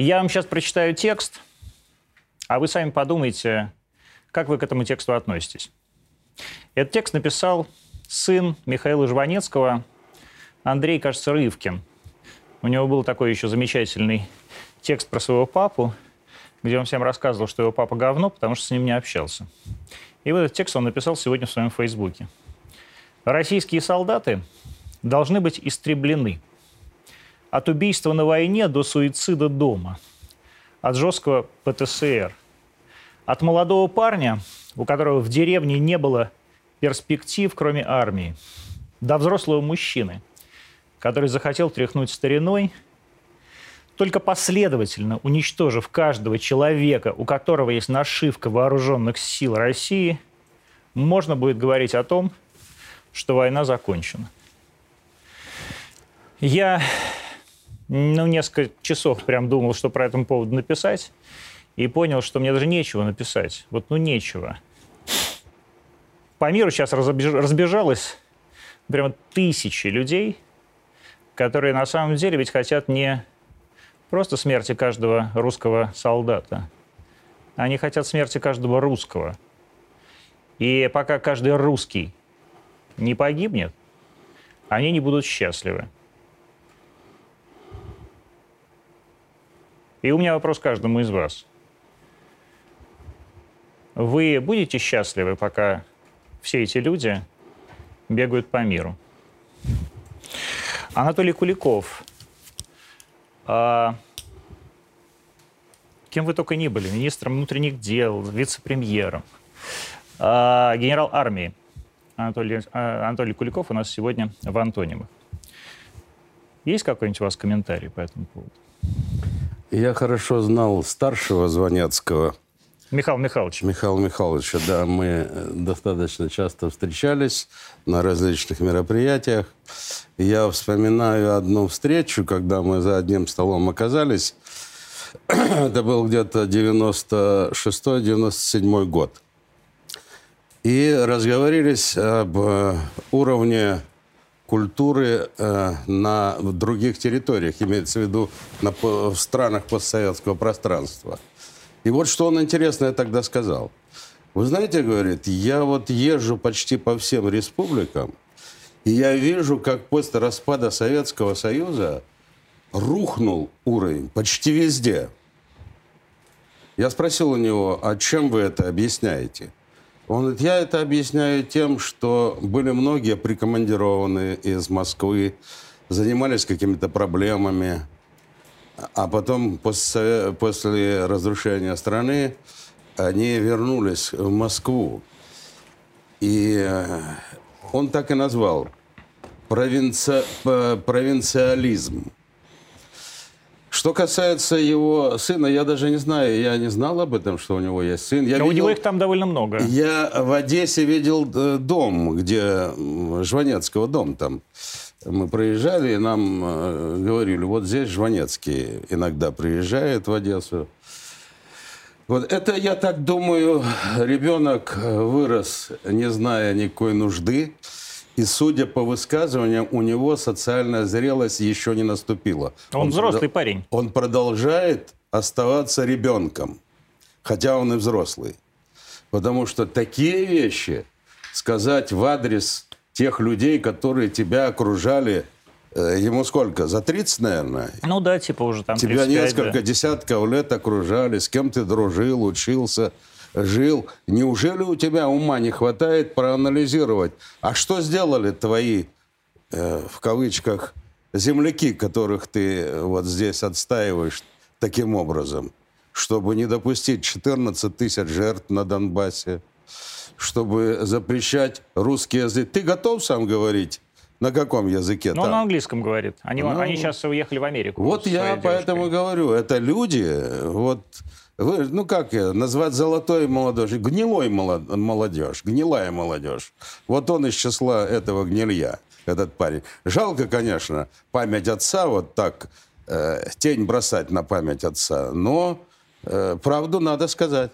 Я вам сейчас прочитаю текст, а вы сами подумайте, как вы к этому тексту относитесь. Этот текст написал сын Михаила Жванецкого, Андрей, кажется, Рывкин. У него был такой еще замечательный текст про своего папу, где он всем рассказывал, что его папа говно, потому что с ним не общался. И вот этот текст он написал сегодня в своем фейсбуке. Российские солдаты должны быть истреблены. От убийства на войне до суицида дома. От жесткого ПТСР. От молодого парня, у которого в деревне не было перспектив, кроме армии, до взрослого мужчины, который захотел тряхнуть стариной, только последовательно уничтожив каждого человека, у которого есть нашивка вооруженных сил России, можно будет говорить о том, что война закончена. Я ну, несколько часов прям думал, что про этом поводу написать, и понял, что мне даже нечего написать. Вот ну нечего. По миру сейчас разбежалось прямо тысячи людей, которые на самом деле ведь хотят не просто смерти каждого русского солдата, они хотят смерти каждого русского. И пока каждый русский не погибнет, они не будут счастливы. И у меня вопрос каждому из вас. Вы будете счастливы, пока все эти люди бегают по миру? Анатолий Куликов. А, кем вы только ни были, министром внутренних дел, вице-премьером, а, генерал армии. Анатолий, а, Анатолий Куликов у нас сегодня в Антонимах. Есть какой-нибудь у вас комментарий по этому поводу? Я хорошо знал старшего Звонецкого. Михаил Михайлович. Михаил Михайловича, да. Мы э, достаточно часто встречались на различных мероприятиях. Я вспоминаю одну встречу, когда мы за одним столом оказались. Это был где-то 96-97 год. И разговорились об э, уровне культуры э, на других территориях, имеется в виду на, в странах постсоветского пространства. И вот что он интересное тогда сказал. Вы знаете, говорит, я вот езжу почти по всем республикам, и я вижу, как после распада Советского Союза рухнул уровень почти везде. Я спросил у него, а чем вы это объясняете? Он говорит, я это объясняю тем, что были многие прикомандированы из Москвы, занимались какими-то проблемами, а потом после, после разрушения страны они вернулись в Москву. И э, он так и назвал провинци... провинциализм. Что касается его сына, я даже не знаю, я не знал об этом, что у него есть сын. Я Но видел, у него их там довольно много. Я в Одессе видел э, дом, где Жванецкого дом там. Мы проезжали, и нам э, говорили, вот здесь Жванецкий иногда приезжает в Одессу. Вот это, я так думаю, ребенок вырос, не зная никакой нужды. И, судя по высказываниям, у него социальная зрелость еще не наступила. Он, он взрослый парень. Он продолжает оставаться ребенком, хотя он и взрослый. Потому что такие вещи сказать в адрес тех людей, которые тебя окружали, э, ему сколько? За 30, наверное? Ну да, типа уже там Тебя 35, несколько да. десятков лет окружали, с кем ты дружил, учился – жил. Неужели у тебя ума не хватает проанализировать, а что сделали твои, э, в кавычках, земляки, которых ты э, вот здесь отстаиваешь таким образом, чтобы не допустить 14 тысяч жертв на Донбассе, чтобы запрещать русский язык. Ты готов сам говорить? На каком языке? Ну, он на английском говорит. Они, ну, они сейчас уехали в Америку. Вот я девушкой. поэтому говорю, это люди, вот вы, ну как назвать золотой молодежь? Гнилой молодежь, гнилая молодежь. Вот он из числа этого гнилья, этот парень. Жалко, конечно, память отца вот так, э, тень бросать на память отца, но э, правду надо сказать.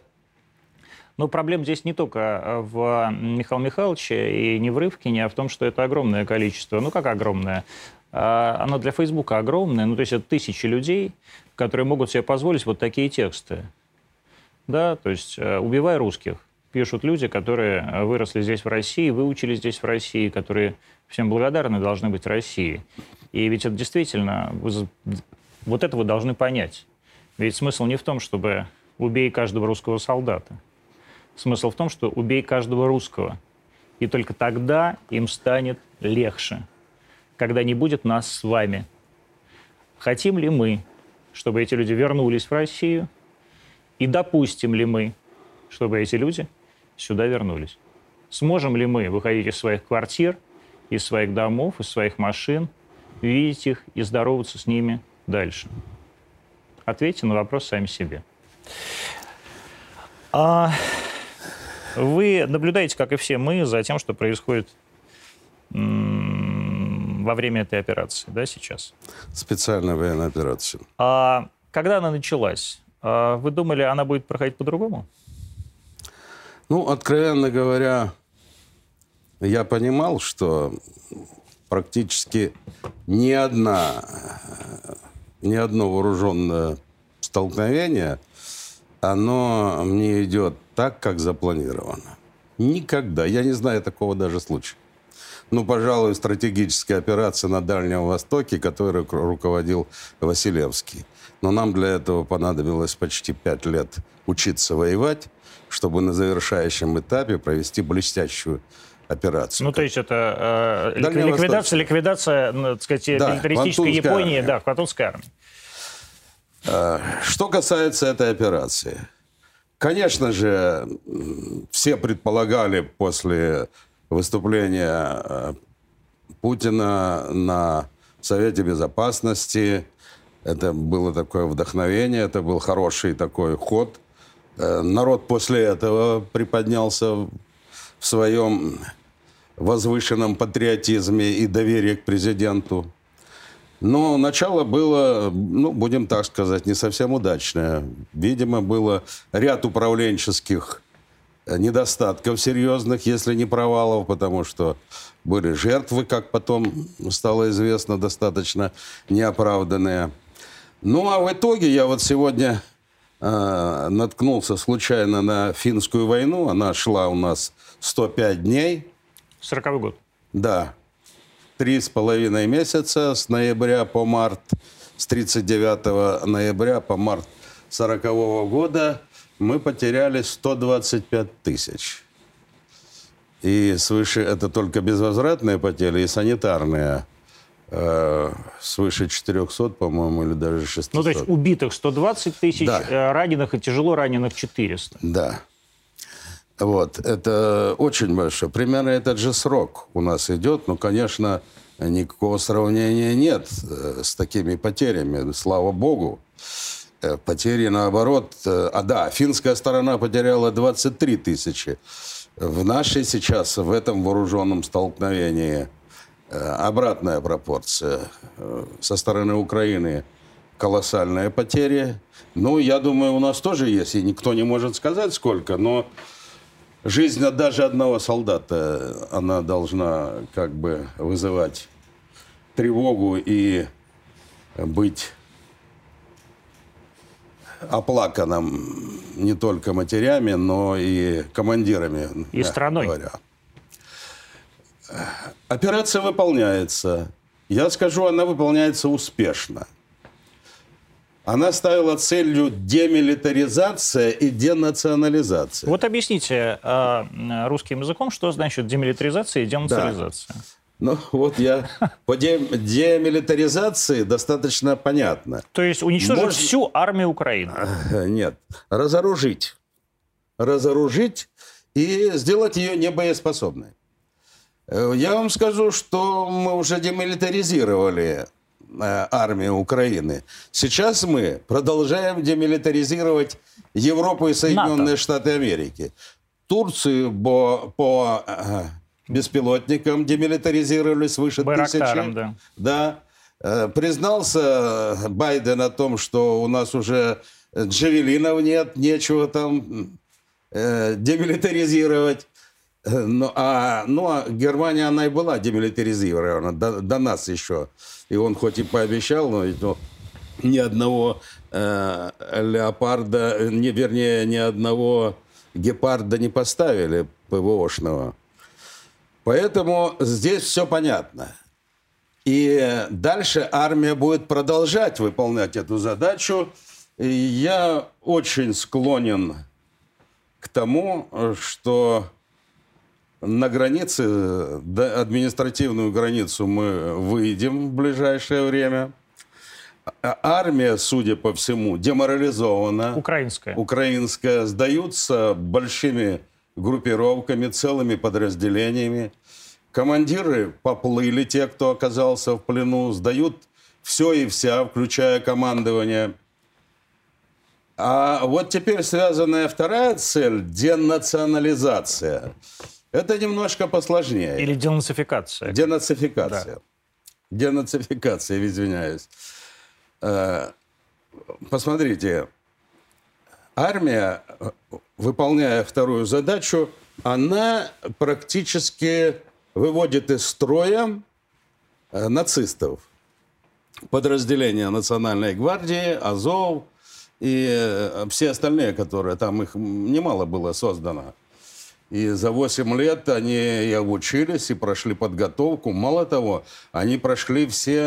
Но проблема здесь не только э, в Михаиле Михайловиче и не в Рывкине, а в том, что это огромное количество. Ну, как огромное? А, оно для Фейсбука огромное, ну, то есть это тысячи людей, которые могут себе позволить вот такие тексты. Да, то есть э, «убивай русских» пишут люди, которые выросли здесь в России, выучили здесь в России, которые всем благодарны должны быть России. И ведь это действительно, вот это вы должны понять. Ведь смысл не в том, чтобы убей каждого русского солдата. Смысл в том, что убей каждого русского. И только тогда им станет легче, когда не будет нас с вами. Хотим ли мы, чтобы эти люди вернулись в Россию? И допустим ли мы, чтобы эти люди сюда вернулись? Сможем ли мы выходить из своих квартир, из своих домов, из своих машин, видеть их и здороваться с ними дальше? Ответьте на вопрос сами себе. А вы наблюдаете, как и все мы, за тем, что происходит во время этой операции, да, сейчас? Специальная военная операция. А когда она началась? А вы думали, она будет проходить по-другому? Ну, откровенно говоря, я понимал, что практически ни одна, ни одно вооруженное столкновение, оно не идет так, как запланировано. Никогда. Я не знаю такого даже случая. Ну, пожалуй, стратегическая операция на Дальнем Востоке, которой руководил Василевский. Но нам для этого понадобилось почти пять лет учиться воевать, чтобы на завершающем этапе провести блестящую операцию. Ну, то есть это э, ликвидация, ликвидация, ну, так сказать, да, милитаристической Японии, армия. да, Хватунской армии. Э, что касается этой операции. Конечно же, все предполагали после выступления э, Путина на Совете Безопасности, это было такое вдохновение, это был хороший такой ход. Э, народ после этого приподнялся в своем возвышенном патриотизме и доверии к президенту. Но начало было, ну, будем так сказать, не совсем удачное. Видимо, было ряд управленческих недостатков серьезных, если не провалов, потому что были жертвы, как потом стало известно, достаточно неоправданные. Ну, а в итоге я вот сегодня э, наткнулся случайно на финскую войну. Она шла у нас 105 дней. 40 год. Да три с половиной месяца с ноября по март, с 39 ноября по март 40 года мы потеряли 125 тысяч. И свыше, это только безвозвратные потери и санитарные, э, свыше 400, по-моему, или даже 600. Ну, то есть убитых 120 тысяч, да. Э, раненых и тяжело раненых 400. Да. Вот, это очень большое. Примерно этот же срок у нас идет, но, конечно, никакого сравнения нет э, с такими потерями, слава богу. Э, потери наоборот. Э, а да, финская сторона потеряла 23 тысячи. В нашей сейчас, в этом вооруженном столкновении, обратная пропорция. Со стороны Украины колоссальные потери. Ну, я думаю, у нас тоже есть, и никто не может сказать сколько, но жизнь даже одного солдата, она должна как бы вызывать тревогу и быть оплаканным не только матерями, но и командирами. И страной. Говоря. Операция выполняется. Я скажу, она выполняется успешно. Она ставила целью демилитаризация и денационализация. Вот объясните э, русским языком, что значит демилитаризация и денационализация. Да. Ну, вот я по демилитаризации достаточно понятно. То есть уничтожить Может... всю армию Украины? Нет. Разоружить. Разоружить и сделать ее небоеспособной. Э, я вам скажу, что мы уже демилитаризировали Э, армии Украины. Сейчас мы продолжаем демилитаризировать Европу и Соединенные НАТО. Штаты Америки. Турцию по, по э, беспилотникам демилитаризировали свыше тысячи. Да. да. Э, признался Байден о том, что у нас уже джавелинов нет, нечего там э, демилитаризировать. Ну а, ну, а Германия, она и была демилитаризирована до, до нас еще. И он хоть и пообещал, но ну, ни одного э, леопарда, не, вернее, ни одного гепарда не поставили ПВОшного. Поэтому здесь все понятно. И дальше армия будет продолжать выполнять эту задачу. И я очень склонен к тому, что на границе, административную границу мы выйдем в ближайшее время. А армия, судя по всему, деморализована. Украинская. Украинская. Сдаются большими группировками, целыми подразделениями. Командиры поплыли, те, кто оказался в плену, сдают все и вся, включая командование. А вот теперь связанная вторая цель – денационализация. Это немножко посложнее. Или денацификация. Денацификация. Да. Денацификация, извиняюсь. Э, посмотрите, армия, выполняя вторую задачу, она практически выводит из строя э, нацистов. Подразделения Национальной гвардии, Азов и э, все остальные, которые там их немало было создано. И за 8 лет они и обучились, и прошли подготовку. Мало того, они прошли все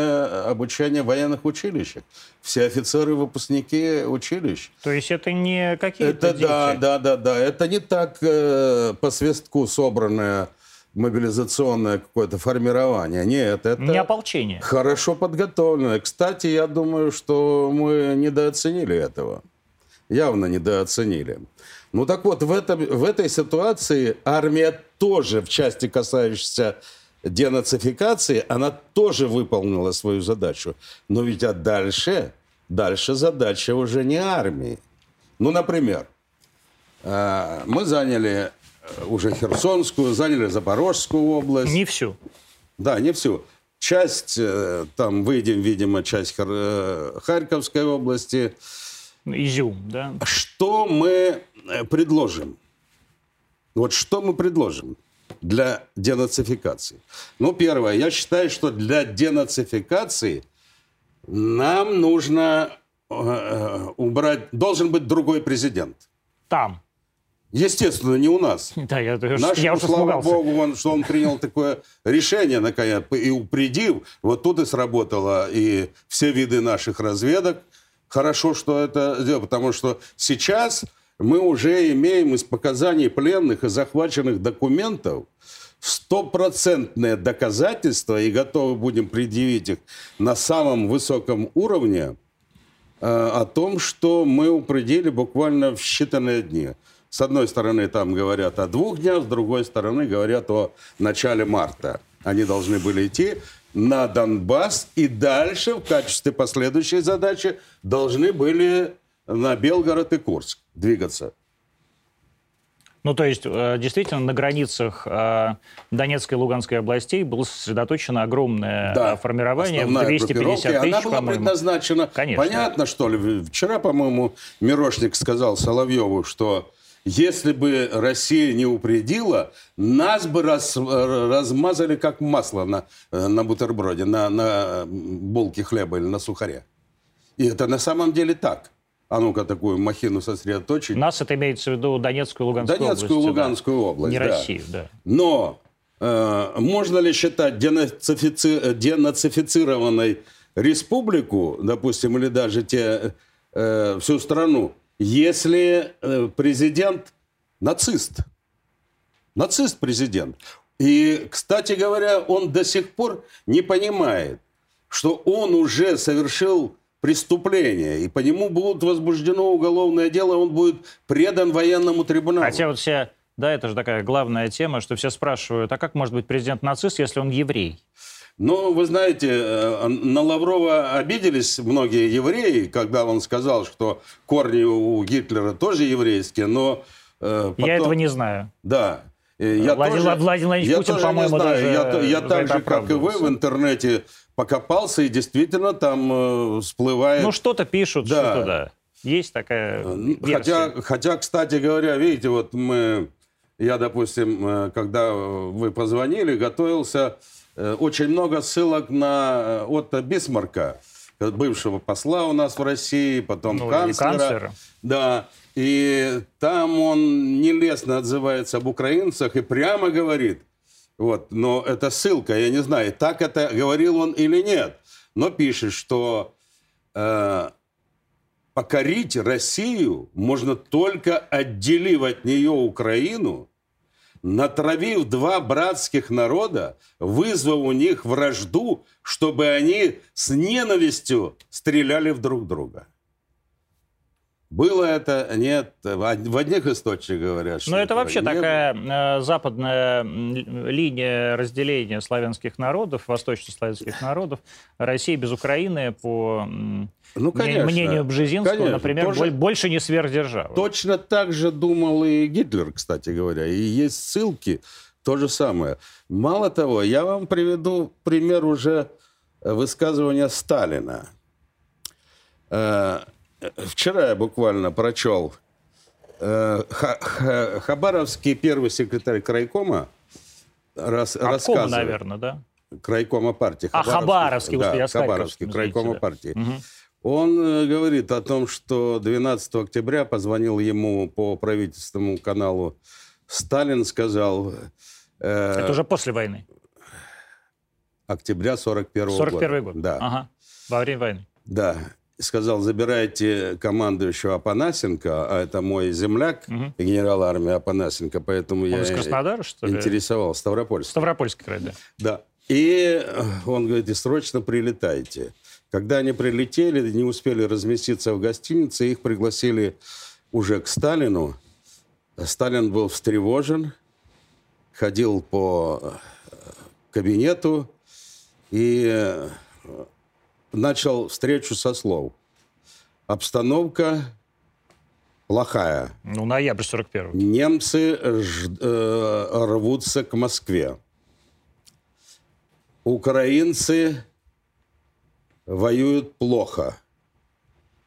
обучение в военных училищах. Все офицеры, выпускники училищ. То есть это не какие-то Это дети. да, да, да, да. Это не так э, по свистку собранное мобилизационное какое-то формирование. Нет, это... Не ополчение. Хорошо подготовленное. Кстати, я думаю, что мы недооценили этого. Явно недооценили. Ну так вот, в, этом, в этой ситуации армия тоже, в части касающейся денацификации, она тоже выполнила свою задачу. Но ведь а дальше, дальше задача уже не армии. Ну, например, э, мы заняли э, уже Херсонскую, заняли Запорожскую область. Не всю. Да, не всю. Часть, э, там выйдем, видимо, часть Харьковской области. Изюм, да? Что мы предложим? Вот что мы предложим для денацификации? Ну, первое, я считаю, что для денацификации нам нужно э, э, убрать, должен быть другой президент. Там. Естественно, не у нас. Да, я, Наш, я уже слава смугался. богу, он, что он принял такое решение, наконец, и упредив, вот тут и сработало и все виды наших разведок. Хорошо, что это сделал, потому что сейчас мы уже имеем из показаний пленных и захваченных документов стопроцентное доказательство и готовы будем предъявить их на самом высоком уровне э, о том, что мы упредили буквально в считанные дни. С одной стороны, там говорят о двух днях, с другой стороны, говорят о начале марта. Они должны были идти на Донбасс и дальше в качестве последующей задачи должны были на Белгород и Курск двигаться. Ну, то есть, э, действительно, на границах э, Донецкой и Луганской областей было сосредоточено огромное да, формирование в 250 тысяч, Она была предназначена... Конечно. Понятно, что ли? Вчера, по-моему, Мирошник сказал Соловьеву, что если бы Россия не упредила, нас бы раз, размазали как масло на, э, на бутерброде, на, на булке хлеба или на сухаре. И это на самом деле так а ну-ка такую махину сосредоточить. Нас это имеется в виду Донецкую и Луганскую Донецкую область. Луганскую да. область, Не да. Россию, да. Но э, можно ли считать денацифици... денацифицированной республику, допустим, или даже те, э, всю страну, если э, президент нацист? Нацист президент. И, кстати говоря, он до сих пор не понимает, что он уже совершил преступление, и по нему будет возбуждено уголовное дело, он будет предан военному трибуналу. Хотя вот все, да, это же такая главная тема, что все спрашивают, а как может быть президент нацист, если он еврей? Ну, вы знаете, э, на Лаврова обиделись многие евреи, когда он сказал, что корни у Гитлера тоже еврейские, но... Э, потом... Я этого не знаю. Да. Я Владимир, тоже, Владимир Владимирович я Путин, по-моему, даже Я, я так же, как и вы, в интернете покопался, и действительно там э, всплывает... Ну, что-то пишут, да. что-то, да. Есть такая э, версия. Хотя, хотя, кстати говоря, видите, вот мы... Я, допустим, э, когда вы позвонили, готовился... Э, очень много ссылок на Отто Бисмарка. бывшего посла у нас в России, потом Ну, канцлера. канцлера. Да, и там он нелестно отзывается об украинцах и прямо говорит, вот, но это ссылка, я не знаю, так это говорил он или нет, но пишет, что э, покорить Россию можно только отделив от нее Украину, натравив два братских народа, вызвав у них вражду, чтобы они с ненавистью стреляли в друг друга. Было это? Нет. В одних источниках говорят, что Но это вообще такая э, западная линия разделения славянских народов, восточнославянских народов. Россия без Украины, по Ну, конечно. мнению Бжезинского, Конечно. например, Тоже- боль- больше не сверхдержава. Точно так же думал и Гитлер, кстати говоря. И есть ссылки, то же самое. Мало того, я вам приведу пример уже высказывания Сталина. Вчера я буквально прочел э, Ха- Ха- Хабаровский первый секретарь крайкома рас, Обкома, рассказывает. наверное, да? Крайкома партии. А, Хабаровский, да, вот я Хабаровский, крайкома да. партии. Мгм. Он э, говорит о том, что 12 октября позвонил ему по правительственному каналу Сталин, сказал... э, Это уже после войны. Октября 41 года. 41 год. Да, Ага. Во время войны. да. Сказал, забирайте командующего Апанасенко, а это мой земляк, Мгм. генерал армии Апанасенко, поэтому Он я из Краснодара, что ли? интересовал, Ставропольский. Ставропольский край, да. Да. И э, он говорит, и срочно прилетайте. Когда они прилетели, не успели разместиться в гостинице, их пригласили уже к Сталину. Сталин был встревожен, ходил по э, кабинету и э, начал встречу со слов. Обстановка плохая. Ну, ноябрь 41 Немцы ж- э, рвутся к Москве. Украинцы воюют плохо.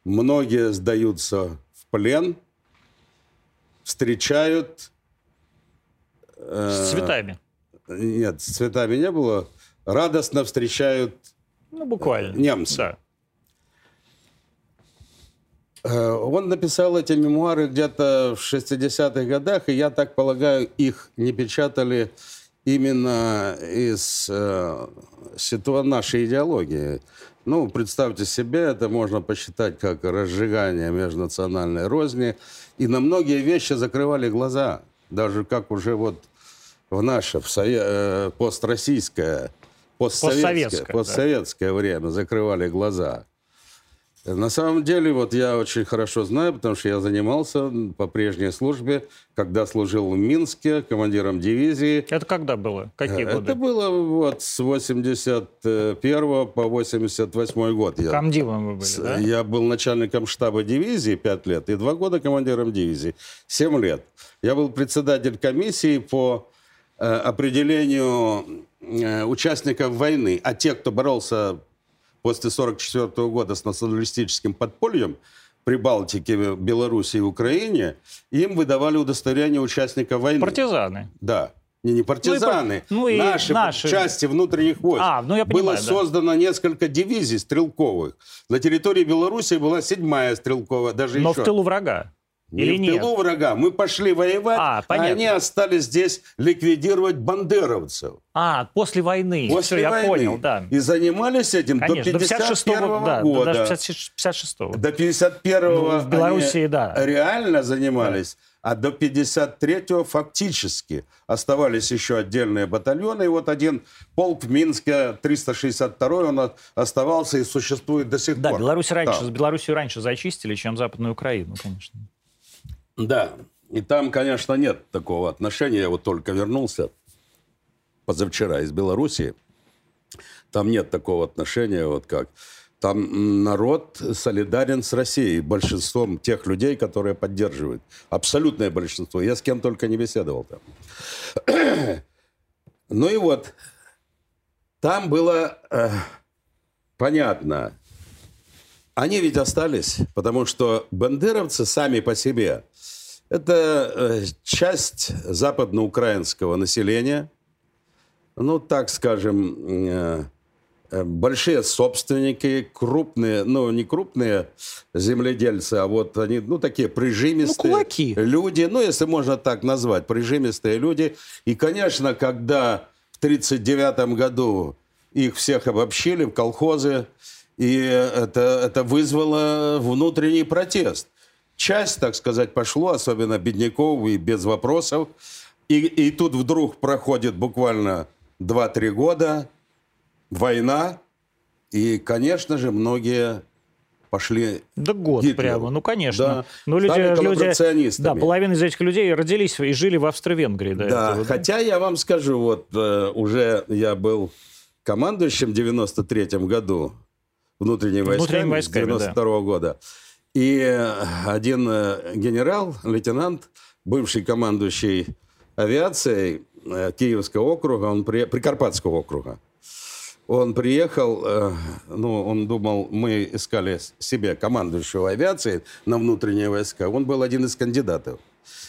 Многие сдаются в плен, встречают... э, С цветами. Нет, с цветами не было. Радостно встречают Ну, буквально. немцы. Да. Э, Он написал эти мемуары где-то в 60-х годах, и я так полагаю, их не печатали именно из э, ситуа- нашей идеологии. Ну, представьте себе, это можно посчитать как разжигание межнациональной розни. И на многие вещи закрывали глаза. Даже как уже вот в наше, в сове- э, построссийское, постсоветское, Постсоветское, да. постсоветское время закрывали глаза. На самом деле, вот я очень хорошо знаю, потому что я занимался по прежней службе, когда служил в Минске командиром дивизии. Это когда было? Какие Это годы? было вот с 81 по 88 год. Комдивом вы были, с- да? я был начальником штаба дивизии 5 лет и 2 года командиром дивизии 7 лет. Я был председатель комиссии по э, определению э, участников войны. А те, кто боролся после 1944 года с националистическим подпольем в Прибалтике, Беларуси и Украине, им выдавали удостоверение участника войны. Партизаны. Да. Не, не партизаны, ну и наши, наши. части внутренних войск. А, ну я Было понимаю, да. создано несколько дивизий стрелковых. На территории Беларуси была седьмая стрелковая, даже Но еще. в тылу врага. Не Или в нет? тылу врага. Мы пошли воевать, А, а, они остались здесь ликвидировать бандеровцев. А, после войны. После Все, я войны. понял, да. И занимались этим Конечно, до до 56 51 да, года. до даже 56-го. До 51-го Ну, в Белоруссии, да. реально занимались, а до 53-го фактически оставались еще отдельные батальоны. И вот один полк в Минске, 362-й, он оставался и существует до сих Да, пор. Беларусь раньше, Да. Белоруссию раньше зачистили, чем Западную Украину, конечно. Да, и там, конечно, нет такого отношения. Я вот только вернулся позавчера из Белоруссии. Там нет такого отношения, вот как. Там народ солидарен с Россией, большинством тех людей, которые поддерживают. Абсолютное большинство. Я с кем только не беседовал там. Ну и вот, там было э, понятно. Они ведь остались, потому что бандеровцы сами по себе – это э, часть западноукраинского населения, ну, так скажем, э, э, большие собственники, крупные, ну, не крупные земледельцы, а вот они, ну, такие прижимистые ну, кулаки. люди, ну, если можно так назвать, прижимистые люди. И, конечно, когда в 1939 году их всех обобщили в колхозы, и это, это вызвало внутренний протест. Часть, так сказать, пошло, особенно бедняков и без вопросов. И, и тут вдруг проходит буквально 2-3 года, война, и, конечно же, многие пошли Да год Гитлеру. прямо, ну конечно. Да. Ну, люди, люди, да, половина из этих людей родились и жили в Австро-Венгрии Да, этого. хотя я вам скажу, вот э, уже я был командующим в 93 году внутренними войсками, Внутренними войсками, с 92 года. И э, один э, генерал, лейтенант, бывший командующий авиацией э, Киевского округа, он при... Прикарпатского округа, он приехал, ну, он думал, мы искали себе командующего авиацией на внутренние войска. Он был один из кандидатов.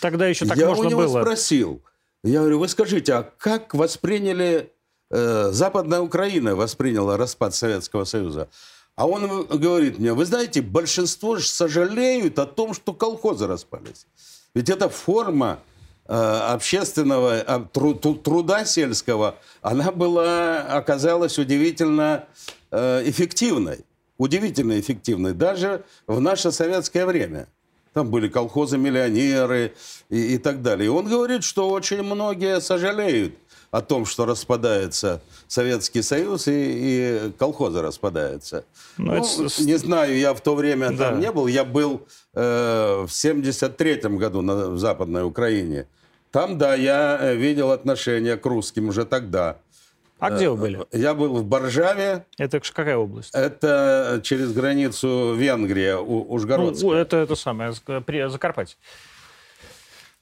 Тогда еще так я можно у него было. спросил. Я говорю, вы скажите, а как восприняли Западная Украина восприняла распад Советского Союза? А он говорит мне, вы знаете, большинство же сожалеют о том, что колхозы распались. Ведь это форма э, общественного э, тру- тру- труда сельского, она была, оказалась удивительно э, эффективной. Удивительно эффективной. Даже в наше советское время. Там были колхозы-миллионеры и, и так далее. И он говорит, что очень многие сожалеют о том, что распадается Советский Союз и, и колхозы распадаются. Ну, Ну, это не знаю, я в то время Да. там не был. Я был э, в 73-м году на, в Западной Украине. Там, да, я э, видел отношение к русским уже тогда. А где вы были? Я был в Боржаве. Это какая область? Это через границу Венгрия, Ужгородская. Ну, это, это самое, Закарпатье.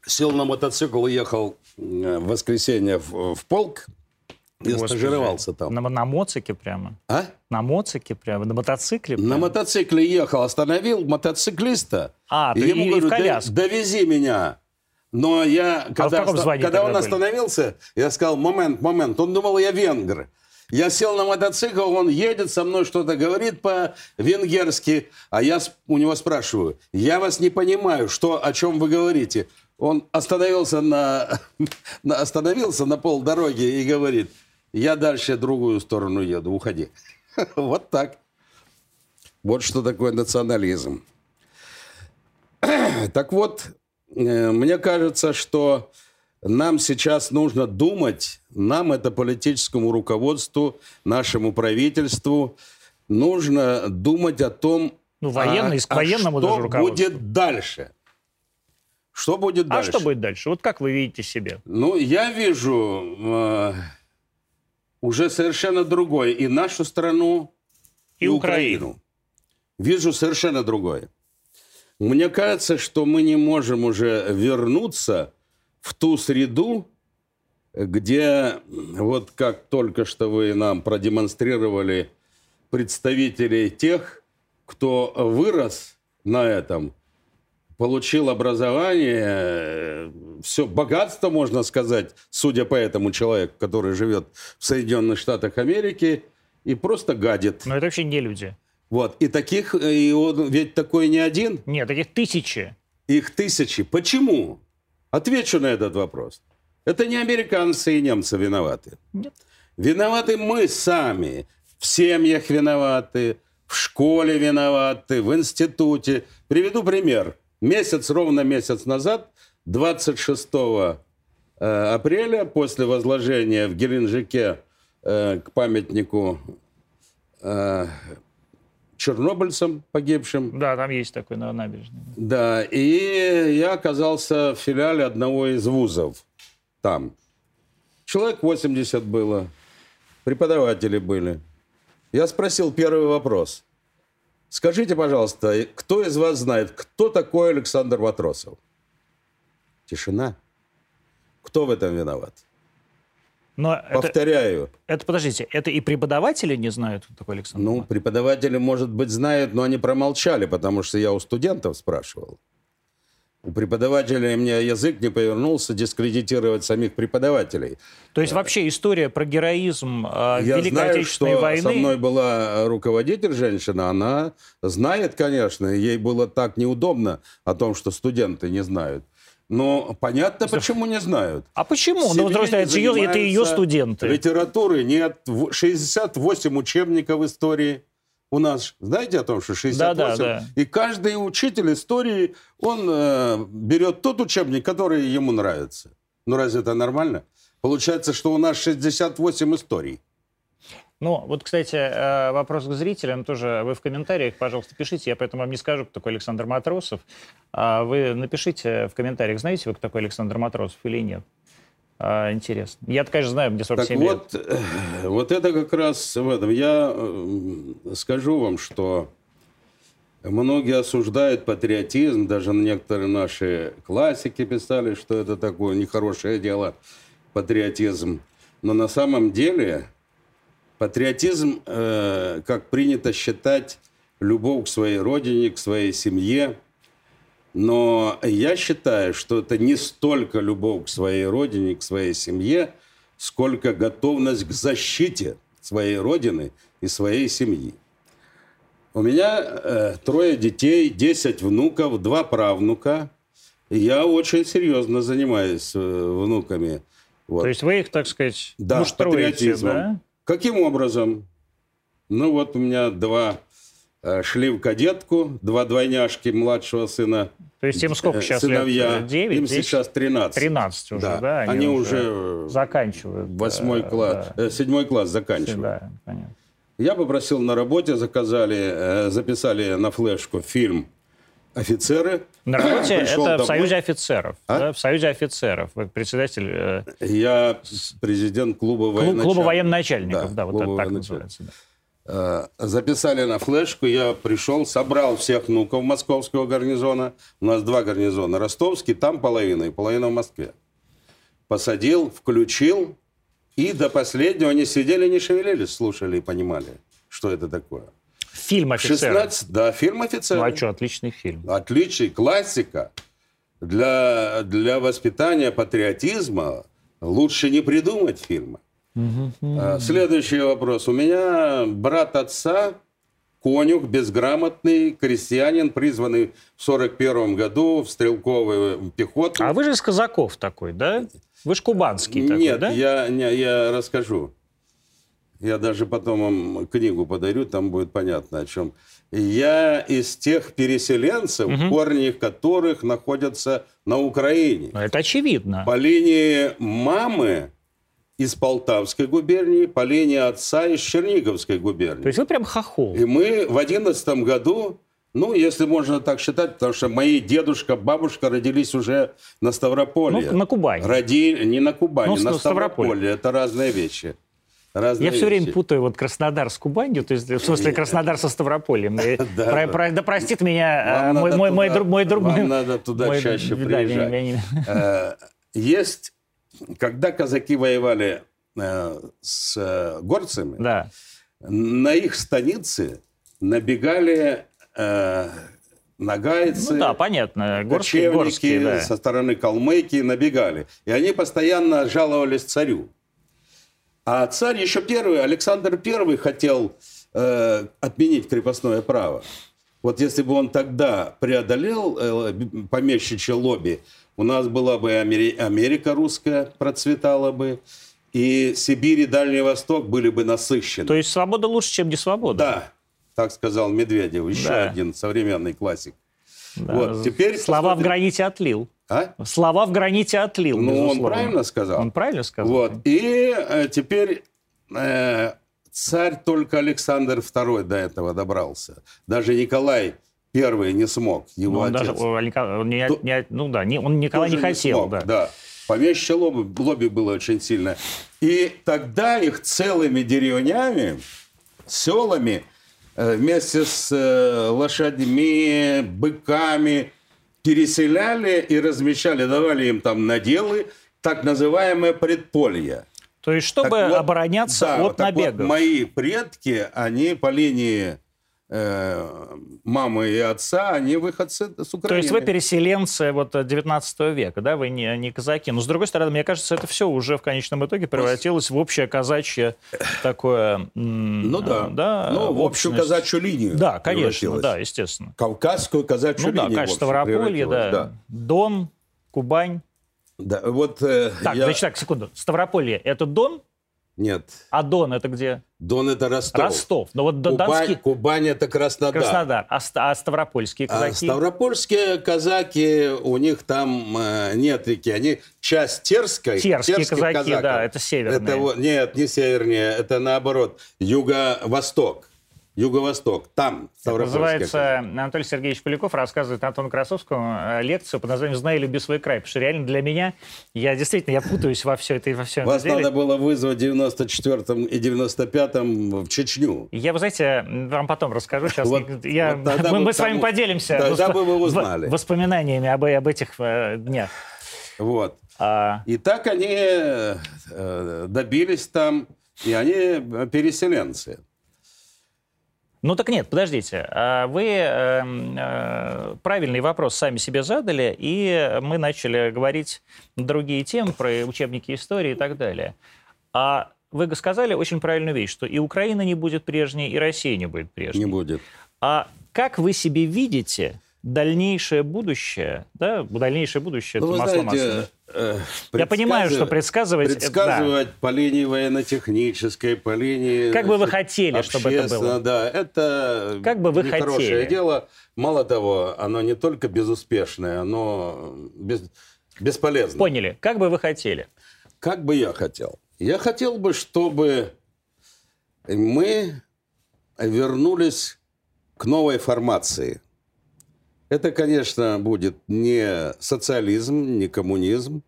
Сел на мотоцикл, ехал э, в воскресенье в, в полк и Господи. стажировался там. На, на моцике прямо? А? На моцике прямо? На мотоцикле? На прямо? мотоцикле ехал, остановил мотоциклиста. А, и ты ему и- и говорю, в «Да- коляске». довези меня. Но я, когда, каком оста- когда он были? остановился, я сказал, момент, момент. Он думал, я венгр. Я сел на мотоцикл, он едет со мной, что-то говорит по-венгерски, а я у него спрашиваю, я вас не понимаю, что, о чем вы говорите. Он остановился на, на- остановился на полдороги и говорит, я дальше другую сторону еду, уходи. Вот так. Вот что такое национализм. Так вот, э, мне кажется, что нам сейчас нужно думать, нам, это политическому руководству, нашему правительству, нужно думать о том, Ну, военный, к а военному что даже руководству. будет дальше. Что будет А дальше? что будет дальше? Вот как вы видите себе? Ну, я вижу э, уже совершенно другое и нашу страну, И Украину. Вижу совершенно другое. Мне кажется, что мы не можем уже вернуться в ту среду, где, вот как только что вы нам продемонстрировали представителей тех, кто вырос на этом, получил образование, все богатство, можно сказать, судя по этому человеку, который живет в Соединенных Штатах Америки, и просто гадит. Но это вообще не люди. Вот. И таких, э, и он ведь такой не один, Нет, таких тысячи. их тысячи. Почему? Отвечу на этот вопрос. Это не американцы и немцы виноваты. Нет. Виноваты мы сами. В семьях виноваты, в школе виноваты, в институте. Приведу пример. Месяц, ровно месяц назад, 26 э, апреля, после возложения в Геленджике э, к памятнику э, чернобыльцам погибшим, Да, там есть такой на набережной. да, и я оказался в филиале одного из вузов там. Человек 80 было, преподаватели были. Я спросил первый вопрос. Скажите, пожалуйста, кто из вас знает, кто такой Александр Матросов? Тишина. Кто в этом виноват? Но это, Повторяю. это, подождите, это и преподаватели не знают, кто такой Александр? Ну, преподаватели, может быть, знают, но они промолчали, потому что я у студентов спрашивал. У преподавателя мне язык не повернулся дискредитировать самих преподавателей. То есть вообще история про героизм э, Я Великой знаю, Отечественной что войны... со мной была руководитель женщина, она знает, конечно, ей было так неудобно о том, что студенты не знают. Но понятно, почему не знают. А почему? Ну, это ее, это ее студенты. Литературы нет. В- 68 учебников истории у нас. Знаете о том, что 68? Да, да, да. И каждый учитель истории, он э, берет тот учебник, который ему нравится. Ну разве это нормально? Получается, что у нас 68 историй. Ну, вот, кстати, э, вопрос к зрителям тоже. Вы в комментариях, пожалуйста, пишите. Я поэтому вам не скажу, кто такой Александр Матросов. А вы напишите в комментариях, знаете вы, кто такой Александр Матросов или нет. А, интересно. Я, конечно, знаю, мне 47 Так лет. вот, э, вот это как раз в этом. Я э, скажу вам, что многие осуждают патриотизм, даже некоторые наши классики писали, что это такое нехорошее дело, патриотизм. Но на самом деле патриотизм, э, как принято считать, любовь к своей родине, к своей семье. Но я считаю, что это не столько любовь к своей родине, к своей семье, сколько готовность к защите своей родины и своей семьи. У меня э, трое детей, 10 внуков, два правнука. Я очень серьезно занимаюсь э, внуками. Вот. То есть вы их, так сказать, Да, муштруете, патриотизмом. да? Каким образом? Ну вот у меня два шли в кадетку, два двойняшки младшего сына. То есть им сколько э, сейчас сыновья. лет? 9, Им 10? сейчас 13. 13 уже, да? Да. Они уже заканчивают. Восьмой класс, да. э, седьмой класс заканчивают. Да, понятно. Я попросил на работе, заказали, э, записали на флешку фильм «Офицеры». На работе это в домой. Союзе офицеров. А? да, в Союзе офицеров. Вы председатель э, Я президент клуба клу- военачальников. клуба военачальников. Да, Да, вот это так называется. да. Э, Записали на флешку, я пришел, собрал всех внуков московского гарнизона. У нас два гарнизона. Ростовский, там половина, и половина в Москве. Посадил, включил, и до последнего они сидели, не шевелились, слушали и понимали, что это такое. Фильм «Офицеры». 16, да, фильм «Офицер». Ну а что, отличный фильм. Отличий, классика. Для, для воспитания патриотизма лучше не придумать фильма. А, Следующий вопрос. У меня брат отца, конюх, безграмотный крестьянин, призванный в 41 году в стрелковую пехоту. А вы же из казаков такой, да? Вы же кубанский такой, Нет, да? я, не, я расскажу. Я даже потом вам книгу подарю, там будет понятно о чем. Я из тех переселенцев, корни которых находятся на Украине. Ну, Это очевидно. По линии мамы из Полтавской губернии, по линии отца из Черниговской губернии. То есть вы прям хохол. И мы в одиннадцатом году, ну, если можно так считать, потому что мои дедушка, бабушка родились уже на Ставрополье. Ну, на Кубани. Родили не на Кубани, Ну, на Ставрополье. Ставрополье. Это разные вещи. Разные Я все время вещи. путаю вот Краснодар с Кубанью, то есть в смысле Краснодар со Ставропольем. И Да, про- да. про- Да простит меня э, мой друг вам надо туда чаще приезжать. Э, Есть, когда казаки воевали э, с э, горцами, Да. на их станицы набегали э, нагайцы, Ну да, понятно. Горские, кочевники горские, да. со стороны Калмыкии набегали. И они постоянно жаловались царю. А царь еще первый, Александр Первый хотел э, отменить крепостное право. Вот если бы он тогда преодолел э, помещичье лобби, у нас была бы Амери- Америка русская, процветала бы, и Сибирь и Дальний Восток были бы насыщены. То есть свобода лучше, чем не свобода. Да, так сказал Медведев, еще Да. один современный классик. Да. Вот, теперь Слова в посмотрим. граните отлил. А? Слова в граните отлил, Ну, он безусловно. правильно сказал. Он правильно сказал? Вот. И э, теперь э, царь только Александр II до этого добрался. Даже Николай I не смог, его Ну, он отец. даже, он не- То- не- ну да, не- он Тоже не хотел. смог, да. да. Помещичье лобби, лобби было очень сильное. И тогда их целыми деревнями, селами, э, вместе с э, лошадьми, быками переселяли и размещали, давали им там наделы, так называемое предполье. То есть, чтобы Так вот, обороняться да, от так вот, набегов. мои предки, они по линии э, мамы и отца, они выходцы с Украины. То есть вы переселенцы вот 19 века, да, вы не, не казаки. Но, с другой стороны, мне кажется, это все уже в конечном итоге превратилось в общее казачье такое... Ну да, да ну, в общую казачью линию Да, конечно, да, естественно. Кавказскую казачью ну, линию. Ну да, конечно, Ставрополье, да. да. Дон, Кубань. Да, вот... Э, так, я... значит, так, секунду. Ставрополье – это Дон? Нет. А Дон это где? Дон это Ростов. Ростов. Но вот Кубань, Донский... Кубань это Краснодар. Краснодар. А, а ставропольские а казаки? А ставропольские казаки, у них там э, нет реки. Они часть Терской. Терские казаки, казаков. да, это северные. Это, нет, не севернее, это наоборот. Юго-восток. Юго-Восток, там Называется, Анатолий Сергеевич Поляков рассказывает Антону Красовскому э, лекцию под названием «Знай, люби свой край». Потому что реально для меня, я действительно, я путаюсь во все это и во всем Вас деле. надо было вызвать в 94-м и 95-м в Чечню. Я, вы знаете, вам потом расскажу. Сейчас вот, я, вот мы, мы, с вами поделимся тогда восп... бы вы узнали. воспоминаниями об, об этих э, днях. Вот. А... И так они э, добились там, и они переселенцы. Ну так нет, подождите. А вы э, э, правильный вопрос сами себе задали, и мы начали говорить другие темы про учебники истории и так далее. А вы сказали очень правильную вещь, что и Украина не будет прежней, и Россия не будет прежней. Не будет. А как вы себе видите дальнейшее будущее, да, дальнейшее будущее, ну, это масло знаете, э, Я понимаю, что предсказывать... Предсказывать это, да. по линии военно-технической, по линии... Как бы вы хотели, чтобы это было? Да, это как бы вы хорошее дело. Мало того, оно не только безуспешное, оно без, бесполезно. Поняли. Как бы вы хотели? Как бы я хотел? Я хотел бы, чтобы мы вернулись к новой формации – это, конечно, будет не социализм, не коммунизм,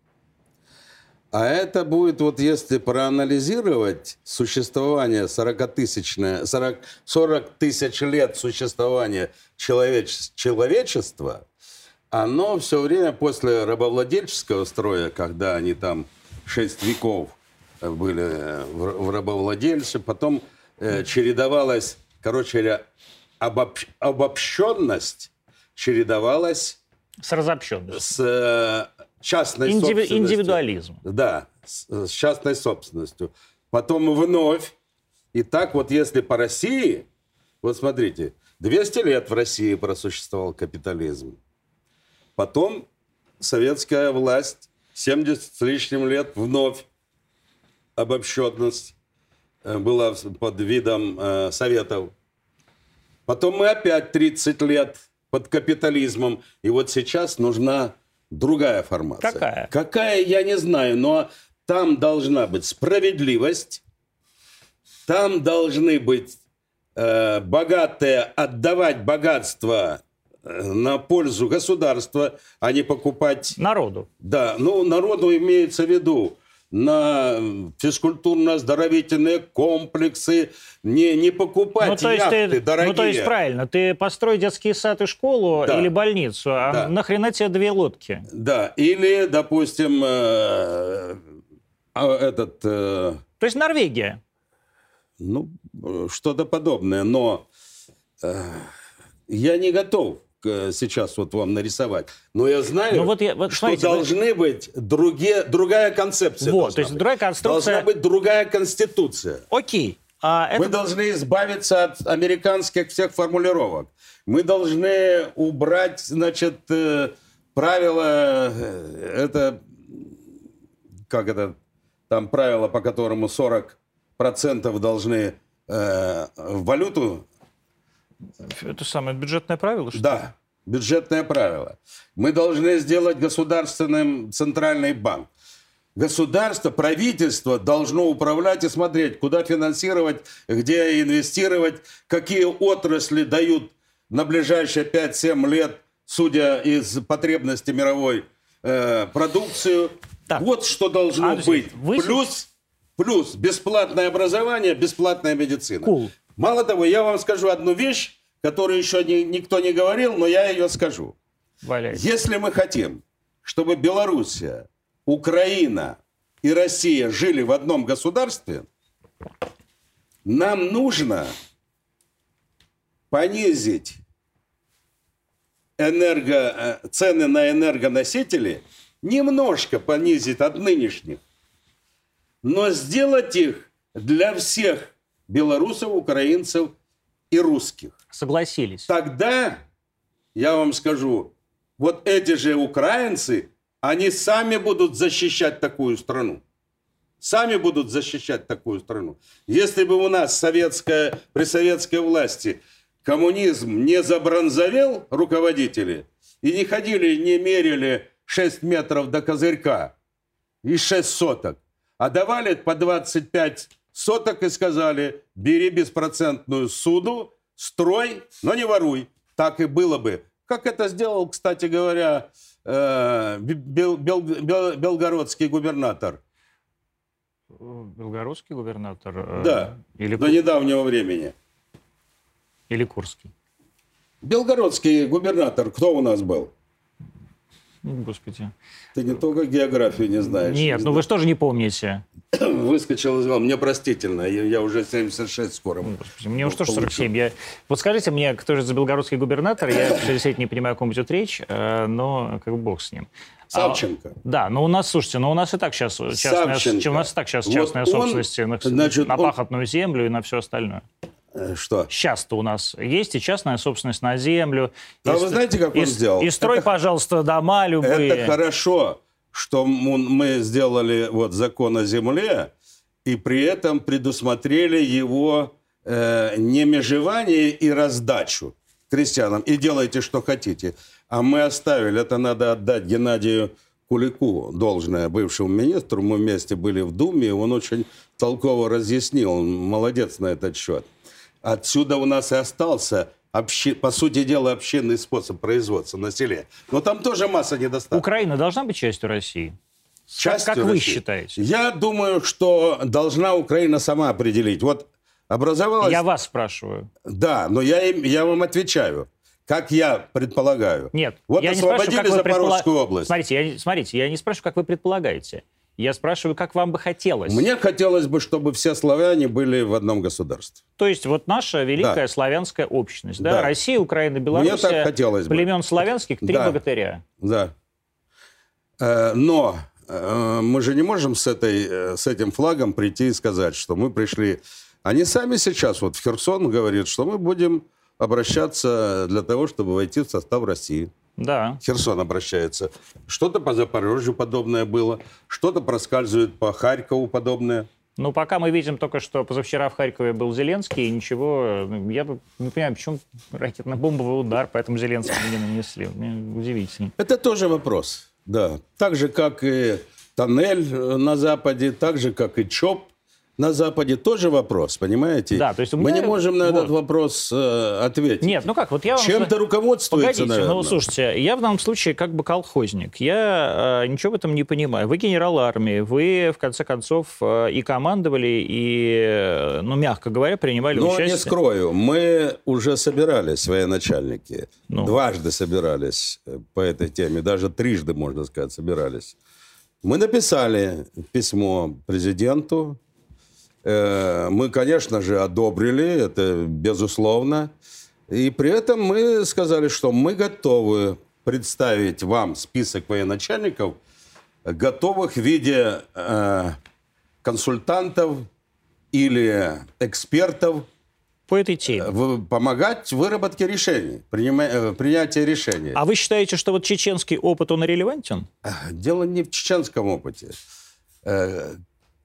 а это будет, вот если проанализировать существование 40 тысячное, 40, 40 тысяч лет существования человеч, человечества, оно все время после рабовладельческого строя, когда они там 6 веков были в, в рабовладельце, потом э, чередовалась, короче говоря, обобщ, обобщенность чередовалась с разобщенностью. С э, частной Индиви- собственностью. Индивидуализм. Да, с, с частной собственностью. Потом вновь. И так вот, если по России, вот смотрите, 200 лет в России просуществовал капитализм. Потом советская власть, 70 с лишним лет, вновь обобщенность э, была под видом э, советов. Потом мы опять 30 лет под капитализмом. И вот сейчас нужна другая формация. Какая? Какая, я не знаю, но там должна быть справедливость, там должны быть э, богатые отдавать богатство э, на пользу государства, а не покупать... Народу. Да, ну, народу имеется в виду на физкультурно-оздоровительные комплексы, не, не покупать ну, то есть яхты ты, дорогие. Ну, то есть правильно, ты построй детский сад и школу да. или больницу, а да. нахрена тебе две лодки? Да, или, допустим, э, э, этот... Э, то есть Норвегия? Ну, что-то подобное, но э, я не готов сейчас вот вам нарисовать. Но я знаю, ну, вот я, вот, что смотрите, должны вы... быть другие, другая концепция. Вот, то есть быть. другая конструкция... Должна быть другая конституция. Окей. А Мы это... должны избавиться от американских всех формулировок. Мы должны убрать, значит, э, правила, э, это, как это, там правило, по которому 40% должны э, валюту это самое бюджетное правило? Что да, бюджетное правило. Мы должны сделать государственным центральный банк. Государство, правительство должно управлять и смотреть, куда финансировать, где инвестировать, какие отрасли дают на ближайшие 5-7 лет, судя из потребности мировой, э, продукцию. Так. Вот что должно а, быть. Вы... Плюс, плюс бесплатное образование, бесплатная медицина. Cool. Мало того, я вам скажу одну вещь, которую еще ни, никто не говорил, но я ее скажу. Валяйте. Если мы хотим, чтобы Белоруссия, Украина и Россия жили в одном государстве, нам нужно понизить энерго, э, цены на энергоносители, немножко понизить от нынешних, но сделать их для всех белорусов, украинцев и русских. Согласились. Тогда, я вам скажу, вот эти же украинцы, они сами будут защищать такую страну. Сами будут защищать такую страну. Если бы у нас советская, при советской власти коммунизм не забронзовел руководители и не ходили, не мерили 6 метров до козырька и 6 соток, а давали по 25 соток и сказали, бери беспроцентную суду, строй, но не воруй. Так и было бы. Как это сделал, кстати говоря, э, бел, бел, бел, белгородский губернатор. Белгородский губернатор? Э, да, или до недавнего времени. Или Курский? Белгородский губернатор кто у нас был? Господи. Ты не только географию не знаешь. Нет, не ну вы что же не помните? Выскочил из Мне простительно, я, я уже 76 скоро. Господи, мне уж тоже 47. Я... Вот скажите мне, кто же за белгородский губернатор? Я действительно не понимаю, о ком идет речь, э, но как бог с ним. Савченко. А, да, но у нас, слушайте, но у нас и так сейчас частная, у нас и так сейчас частная вот собственность на, значит, на пахотную он... землю и на все остальное. Э, что? Сейчас-то у нас есть и частная собственность на землю. А и вы знаете, как он и, сделал? И строй, это, пожалуйста, дома любые. Это хорошо, что мы сделали вот закон о земле, и при этом предусмотрели его э, не межевание и раздачу крестьянам. И делайте, что хотите. А мы оставили, это надо отдать Геннадию Кулику должное, бывшему министру. Мы вместе были в Думе, и он очень толково разъяснил. Он молодец на этот счет. Отсюда у нас и остался обще, по сути дела, общинный способ производства на селе. Но там тоже масса недостатков. Украина должна быть частью России? Частью как, как вы считаете? Я думаю, что должна Украина сама определить. Вот образовалась... Я вас спрашиваю. Да, но я, я вам отвечаю. Как я предполагаю. Нет, вот я освободили не спрашиваю, Запорожскую предполаг... область. Смотрите я, смотрите, я не спрашиваю, как вы предполагаете. Я спрашиваю, как вам бы хотелось? Мне хотелось бы, чтобы все славяне были в одном государстве. То есть вот наша великая да. славянская общность, да? да? Россия, Украина, Беларусь. Мне так хотелось племен бы. славянских, три да. богатыря. Да. Э, но э, мы же не можем с, этой, э, с этим флагом прийти и сказать, что мы пришли... Они сами сейчас, вот в Херсон говорят, что мы будем обращаться для того, чтобы войти в состав России. Да. Херсон обращается. Что-то по Запорожью подобное было, что-то проскальзывает по Харькову подобное. Ну, пока мы видим только, что позавчера в Харькове был Зеленский, и ничего, ну, я не понимаю, почему ракетно-бомбовый удар, поэтому Зеленского не нанесли. Мне удивительно. Это тоже вопрос, да. Так же, как и тоннель на Западе, так же, как и ЧОП на Западе тоже вопрос, понимаете? Да, то есть Мы не можем на вот. этот вопрос э, ответить. Нет, ну как, вот я вам... Чем-то руководствуется, Погодите, ну, наверное. ну слушайте, я в данном случае как бы колхозник. Я э, ничего в этом не понимаю. Вы генерал армии, вы, в конце концов, э, и командовали, и, э, ну, мягко говоря, принимали Но участие... не скрою, мы уже собирались, военачальники. Ну. Дважды собирались э, по этой теме, даже трижды, можно сказать, собирались. Мы написали письмо президенту, мы, конечно же, одобрили, это безусловно. И при этом мы сказали, что мы готовы представить вам список военачальников, готовых в виде э, консультантов или экспертов по этой теме. Э, помогать в выработке решений, принима, э, принятии решений. А вы считаете, что вот чеченский опыт, он релевантен? Дело не в чеченском опыте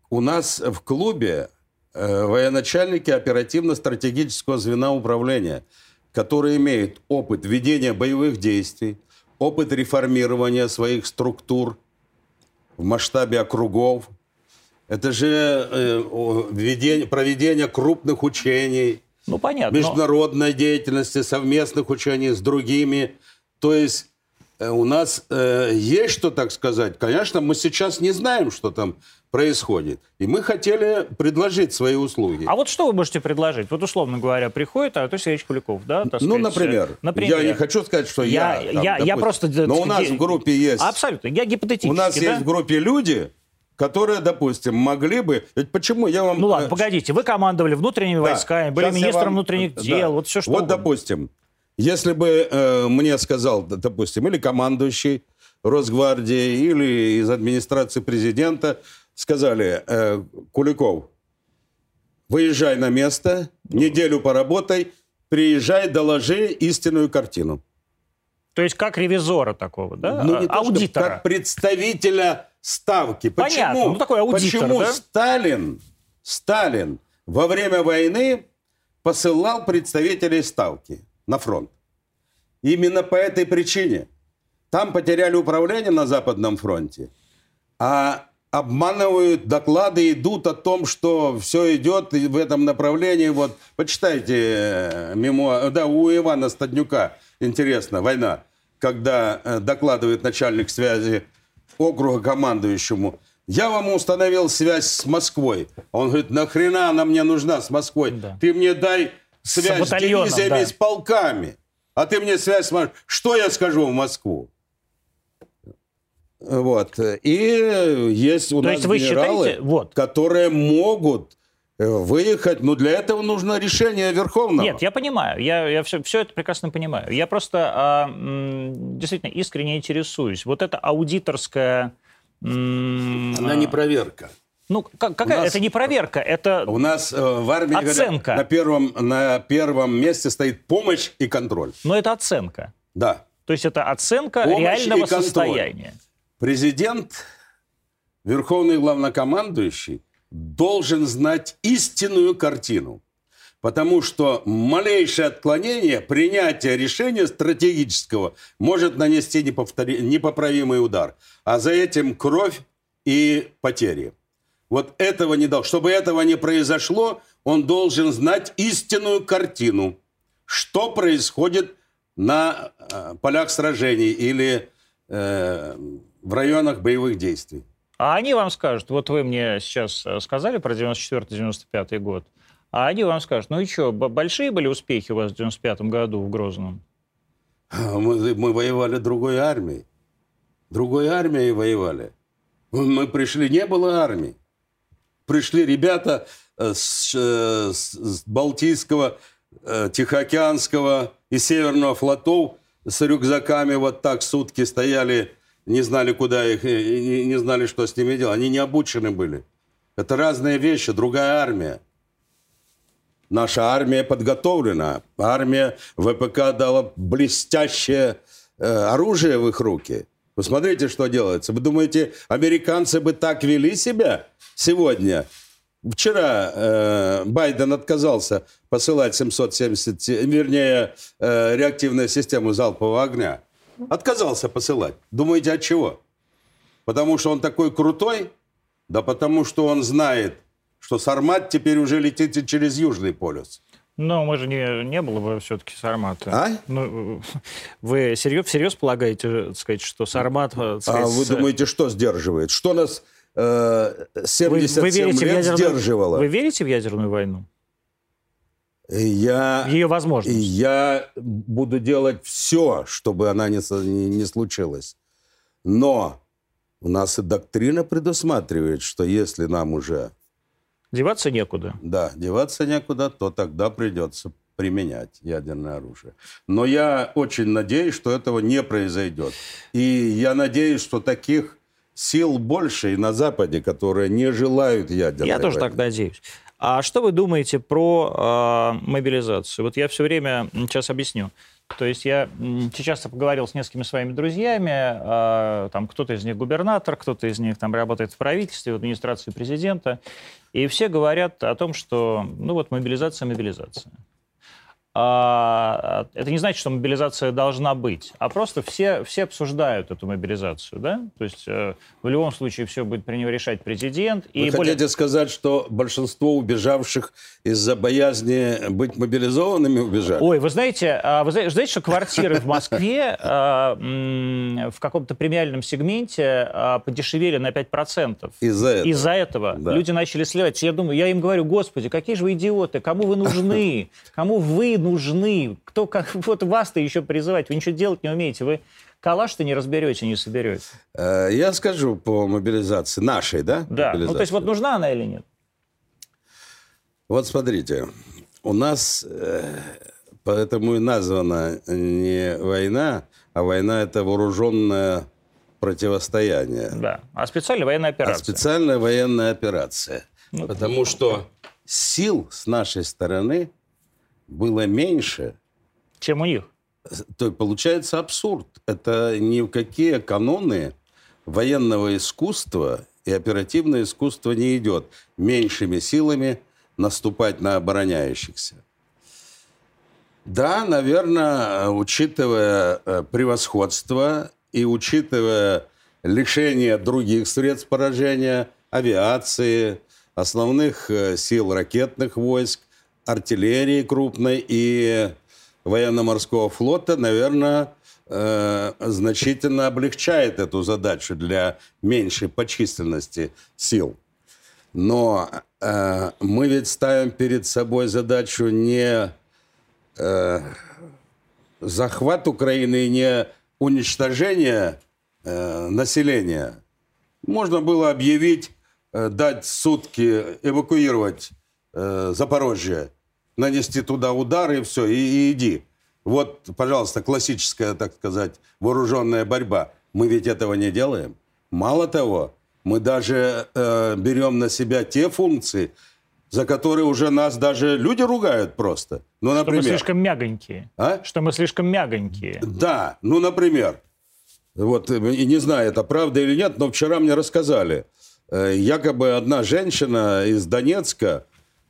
у нас в клубе э, военачальники оперативно-стратегического звена управления, которые имеют опыт ведения боевых действий, опыт реформирования своих структур в масштабе округов. Это же э, ведение, проведение крупных учений, ну, понятно, международной но... деятельности, совместных учений с другими. То есть э, у нас э, есть что, так сказать. Конечно, мы сейчас не знаем, что там происходит. И мы хотели предложить свои услуги. А вот что вы можете предложить? Вот, условно говоря, приходит Анатолий Сергеевич Куликов, да? Так ну, например, например. Я не хочу сказать, что я... Я, там, я, допустим, я просто... Но у нас в группе есть... Абсолютно. Я гипотетически, У нас да? есть в группе люди, которые, допустим, могли бы... Ведь почему я вам... Ну ладно, э, погодите, вы командовали внутренними да, войсками, были сейчас министром вам- внутренних да. дел, вот все что Вот, угодно. допустим, если бы э, мне сказал, допустим, или командующий Росгвардии, или из администрации президента, сказали, э, Куликов, выезжай на место, неделю поработай, приезжай, доложи истинную картину. То есть как ревизора такого, да? Ну, не то, что Аудитора. как представителя ставки. Понятно, Почему? ну, такой аудитор, Почему да? Сталин, Сталин во время войны посылал представителей ставки на фронт? Именно по этой причине. Там потеряли управление на Западном фронте, а обманывают доклады, идут о том, что все идет в этом направлении. Вот почитайте э, мемуа- да, у Ивана Стаднюка интересно, война, когда э, докладывает начальник связи округа командующему. Я вам установил связь с Москвой. Он говорит, нахрена она мне нужна с Москвой? Да. Ты мне дай связь с, батальоном, дивизиями, да. с полками. А ты мне связь с Мос- Что я скажу в Москву? Вот. И есть у То нас есть вы генералы, считаете- вот. которые могут э, выехать, но для этого нужно решение Верховного. Нет, я понимаю, я, я все, все это прекрасно понимаю. Я просто а, м, действительно искренне интересуюсь. Вот это аудиторская... м, Она не проверка. Ну, как- какая? У нас- Это не проверка, это... У нас э, в армии говорят, Оценка. на, первом, на первом месте стоит помощь и контроль. Но это оценка. Да. То есть это оценка Помощь реального состояния. Президент, верховный главнокомандующий, должен знать истинную картину. Потому что малейшее отклонение, принятие решения стратегического может нанести неповтори- непоправимый удар. А за этим кровь и потери. Вот этого не должно. Чтобы этого не произошло, он должен знать истинную картину. Что происходит на э, полях сражений или э, в районах боевых действий. А они вам скажут, вот вы мне сейчас э, сказали про 94-95 год, а они вам скажут, ну и что, большие были успехи у вас в 95 году в Грозном? Мы, мы воевали другой армией. Другой армией воевали. Мы пришли, не было армии. Пришли ребята э, с, э, с- с Балтийского, э, Тихоокеанского и Северного флотов с рюкзаками вот так сутки стояли, не знали, куда их, не, не знали, что с ними делать. Они не обучены были. Это разные вещи, другая армия. Наша армия подготовлена. Армия ВПК дала блестящее э, оружие в их руки. Посмотрите, что делается. Вы думаете, американцы бы так вели себя сегодня? Вчера э, Байден отказался посылать 770, се- вернее, э, реактивную систему залпового огня. Отказался посылать. Думаете, от чего? Потому что он такой крутой? Да потому что он знает, что Сармат теперь уже летит через Южный полюс. Но мы же не, не было бы все-таки Сармата. А? Ну, вы серьез, всерьез полагаете, так сказать, что Сармат... так сказать, А вы думаете, что сдерживает? Что нас э, вы, 77 вы верите в лет ядерную, сдерживало? Вы верите в ядерную войну? Я, В ее возможность? я буду делать все, чтобы она не, не, не случилась. Но у нас и доктрина предусматривает, что если нам уже Деваться некуда. да, деваться некуда, то тогда придется применять ядерное оружие. Но я очень надеюсь, что этого не произойдет. И я надеюсь, что таких сил больше и на Западе, которые не желают ядерной Я тоже войны. так надеюсь. А что вы думаете про э, мобилизацию? Вот я все время, сейчас объясню. То есть я сейчас поговорил с несколькими своими друзьями, э, там кто-то из них губернатор, кто-то из них там работает в правительстве, в администрации президента, и все говорят о том, что, ну вот, мобилизация, мобилизация. А, это не значит, что мобилизация должна быть, а просто все, все обсуждают эту мобилизацию, да? То есть э, в любом случае все будет при него решать президент. Вы и более- хотите сказать, что большинство убежавших из-за боязни быть мобилизованными убежали? Ой, вы знаете, а, вы знаете, что квартиры в Москве а, в каком-то премиальном сегменте а, подешевели на 5%? Из-за этого. Из-за этого Да. люди начали сливать. Я думаю, я им говорю, господи, какие же вы идиоты, кому вы нужны, кому вы нужны? Кто как... Вот вас-то еще призывать, вы ничего делать не умеете, вы калаш-то не разберете, не соберете. Э, я скажу по мобилизации нашей, да? Да, ну то есть вот нужна она или нет? Вот смотрите, у нас э, поэтому и названа не война, а война это вооруженное противостояние. Да, а специальная военная операция. А специальная военная операция. Ну, Потому что сил с нашей стороны было меньше. Чем у них. То получается абсурд. Это ни в какие каноны военного искусства и оперативное искусство не идет. Меньшими силами наступать на обороняющихся. Да, наверное, учитывая э, превосходство и учитывая лишение других средств поражения, авиации, основных э, сил ракетных войск, артиллерии крупной и военно-морского флота, наверное, э, значительно облегчает эту задачу для меньшей по численности сил. Но э, мы ведь ставим перед собой задачу не э, захват Украины и не уничтожение э, населения. Можно было объявить Э, дать сутки эвакуировать э, Запорожье, нанести туда удар и все, и, и иди. Вот, пожалуйста, классическая, так сказать, вооруженная борьба. Мы ведь этого не делаем. Мало того, мы даже э, берем на себя те функции, за которые уже нас даже люди ругают просто. Ну, например, что мы слишком мягонькие. А? Что мы слишком мягонькие. Да, ну, например, вот, и не знаю, это правда или нет, но вчера мне рассказали – Э, якобы одна женщина из Донецка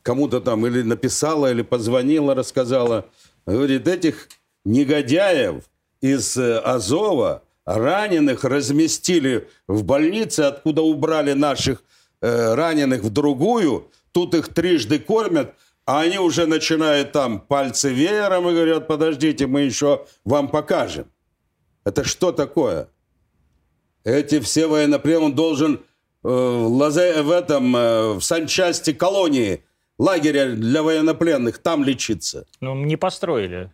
кому-то там или написала, или позвонила, рассказала, говорит, этих негодяев из э, Азова раненых разместили в больнице, откуда убрали наших э, раненых в другую, тут их трижды кормят, а они уже начинают там пальцы веером и говорят, подождите, мы еще вам покажем. Это что такое? Эти все военнопленные, должен Э, в, лазе, в этом, э, в санчасти колонии, лагеря для военнопленных, там лечиться. Ну, не построили.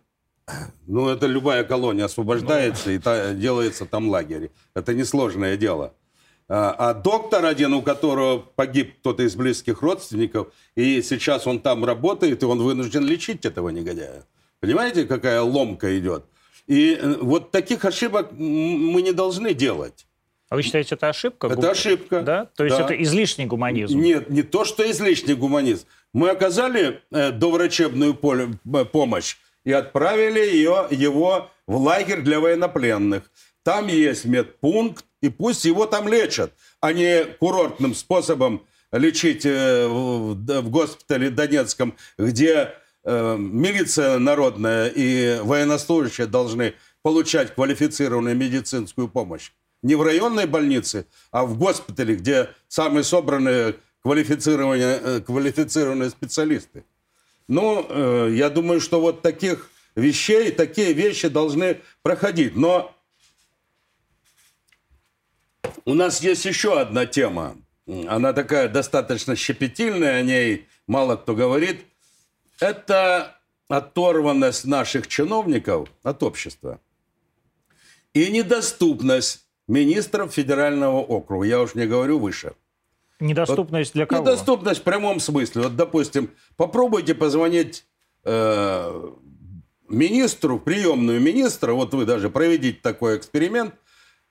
Ну, это любая колония освобождается, ну... и та, делается там лагерь. Это несложное дело. А, а доктор один, у которого погиб кто-то из близких родственников, и сейчас он там работает, и он вынужден лечить этого негодяя. Понимаете, какая ломка идет? И э, вот таких ошибок мы не должны делать. А вы считаете, это ошибка? Это ошибка. Да? То есть да. это излишний гуманизм? Нет, не то, что излишний гуманизм. Мы оказали э, доврачебную э, помощь и отправили ее, его в лагерь для военнопленных. Там есть медпункт, и пусть его там лечат, а не курортным способом лечить э, в, в госпитале Донецком, где э, милиция народная и военнослужащие должны получать квалифицированную медицинскую помощь не в районной больнице, а в госпитале, где самые собранные квалифицированные, э, квалифицированные специалисты. Ну, э, я думаю, что вот таких вещей, такие вещи должны проходить. Но у нас есть еще одна тема. Она такая достаточно щепетильная, о ней мало кто говорит. Это оторванность наших чиновников от общества и недоступность министров федерального округа. Я уж не говорю выше. Недоступность вот, для кого? Недоступность в прямом смысле. Вот, допустим, попробуйте позвонить э, министру, приемную министра, вот вы даже проведите такой эксперимент,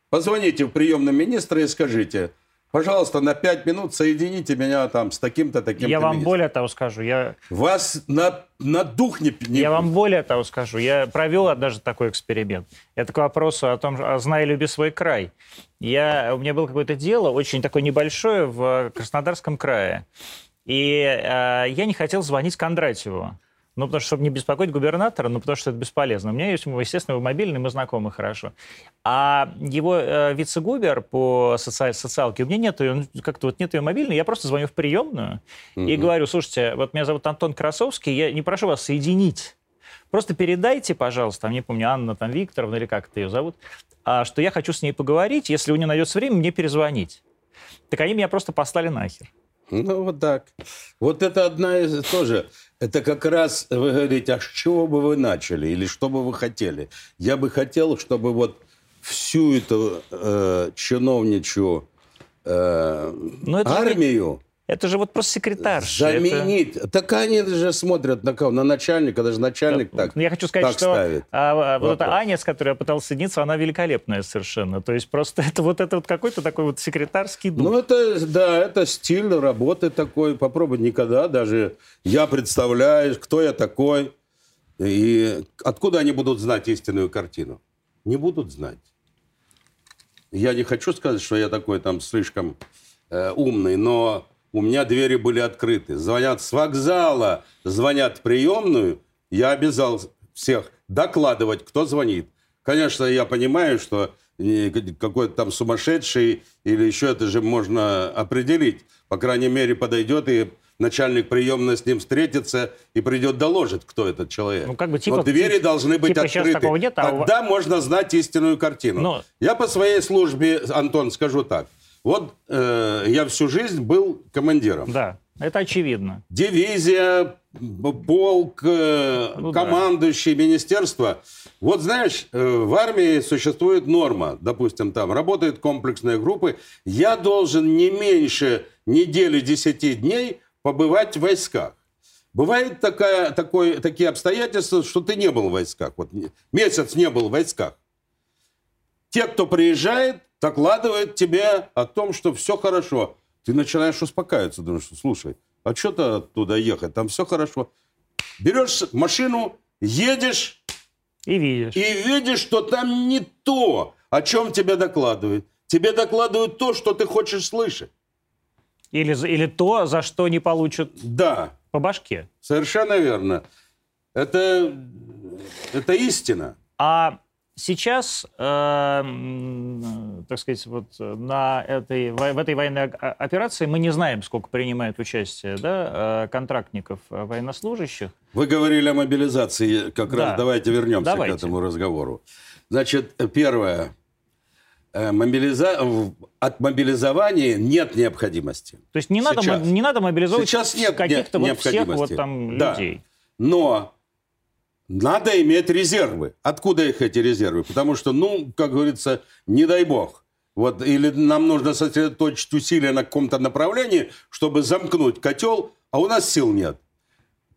позвоните в приемную министра и скажите – Пожалуйста, на пять минут соедините меня там с таким-то, таким-то Я вам более того скажу. Я... Вас на, на дух не, не... Я вам более того скажу. Я провел даже такой эксперимент. Это к вопросу о том, о знай, люби свой край. Я, у меня было какое-то дело, очень такое небольшое, в Краснодарском крае. И э, я не хотел звонить Кондратьеву. Ну, потому что, чтобы не беспокоить губернатора, ну, потому что это бесполезно. У меня есть, естественно, мобильный, мы знакомы хорошо. А его э, вице-губер по соци... социалке, у меня нет ее, как-то вот нет ее мобильной, я просто звоню в приемную угу. и говорю, слушайте, вот меня зовут Антон Красовский, я не прошу вас соединить. Просто передайте, пожалуйста, мне помню, Анна там Викторовна или как это ее зовут, а, что я хочу с ней поговорить, если у нее найдется время, мне перезвонить. Так они меня просто послали нахер. Ну, вот так. Вот это одна из тоже. Это как раз вы говорите, а с чего бы вы начали или что бы вы хотели? Я бы хотел, чтобы вот всю эту э, чиновничью э, Но это армию Это же вот просто секретарь. заменить. Так они же смотрят на кого? На начальника, даже начальник так, Ну, Я хочу сказать, так что ставит. а, а, вот эта. Аня, с которой я пытался соединиться, она великолепная совершенно. То есть просто это вот это вот какой-то такой вот секретарский дух. Ну, это, да, это стиль работы такой. Попробовать никогда. Даже я представляю, кто я такой. И откуда они будут знать истинную картину? Не будут знать. Я не хочу сказать, что я такой там слишком э, умный, но у меня двери были открыты. Звонят с вокзала, звонят в приемную. Я обязал всех докладывать, кто звонит. Конечно, я понимаю, что э, какой-то там сумасшедший или еще это же можно определить. По крайней мере, подойдет и начальник приемной с ним встретится и придет доложит, кто этот человек. Ну, как бы типа- Но двери типа- должны быть типа открыты. нет, а у Тогда можно знать истинную картину. Но- Я по своей службе, Антон, скажу так. Вот э, я всю жизнь был командиром. Да, это очевидно. Дивизия, полк, э, Ну да. командующий, министерство. Вот знаешь, э, в армии существует норма. Допустим, там работают комплексные группы. Я должен не меньше недели 10 дней побывать в войсках. Бывает такая, такой, такие обстоятельства, что ты не был в войсках. Вот месяц не был в войсках. Те, кто приезжает, докладывают тебе о том, что все хорошо. Ты начинаешь успокаиваться, думаешь, слушай, а что то оттуда ехать? Там все хорошо. Берешь машину, едешь И видишь. и видишь, что там не то, о чем тебе докладывают. Тебе докладывают то, что ты хочешь слышать. Или, или то, за что не получат Да, по башке. совершенно верно. Это, это истина. А сейчас, э, так сказать, вот на этой, в этой военной операции мы не знаем, сколько принимает участие да, э, контрактников, э, военнослужащих. Вы говорили о мобилизации. Как Да. раз давайте вернемся Давайте. к этому разговору. Значит, первое. Э, мобилиза- От мобилизования нет необходимости. То есть не надо, Сейчас. не надо мобилизовывать Сейчас нет каких-то вот всех вот там Да. людей. Но надо иметь резервы. Откуда их эти резервы? Потому что, ну, как говорится, не дай бог. Вот, или нам нужно сосредоточить усилия на каком-то направлении, чтобы замкнуть котел, а у нас сил нет.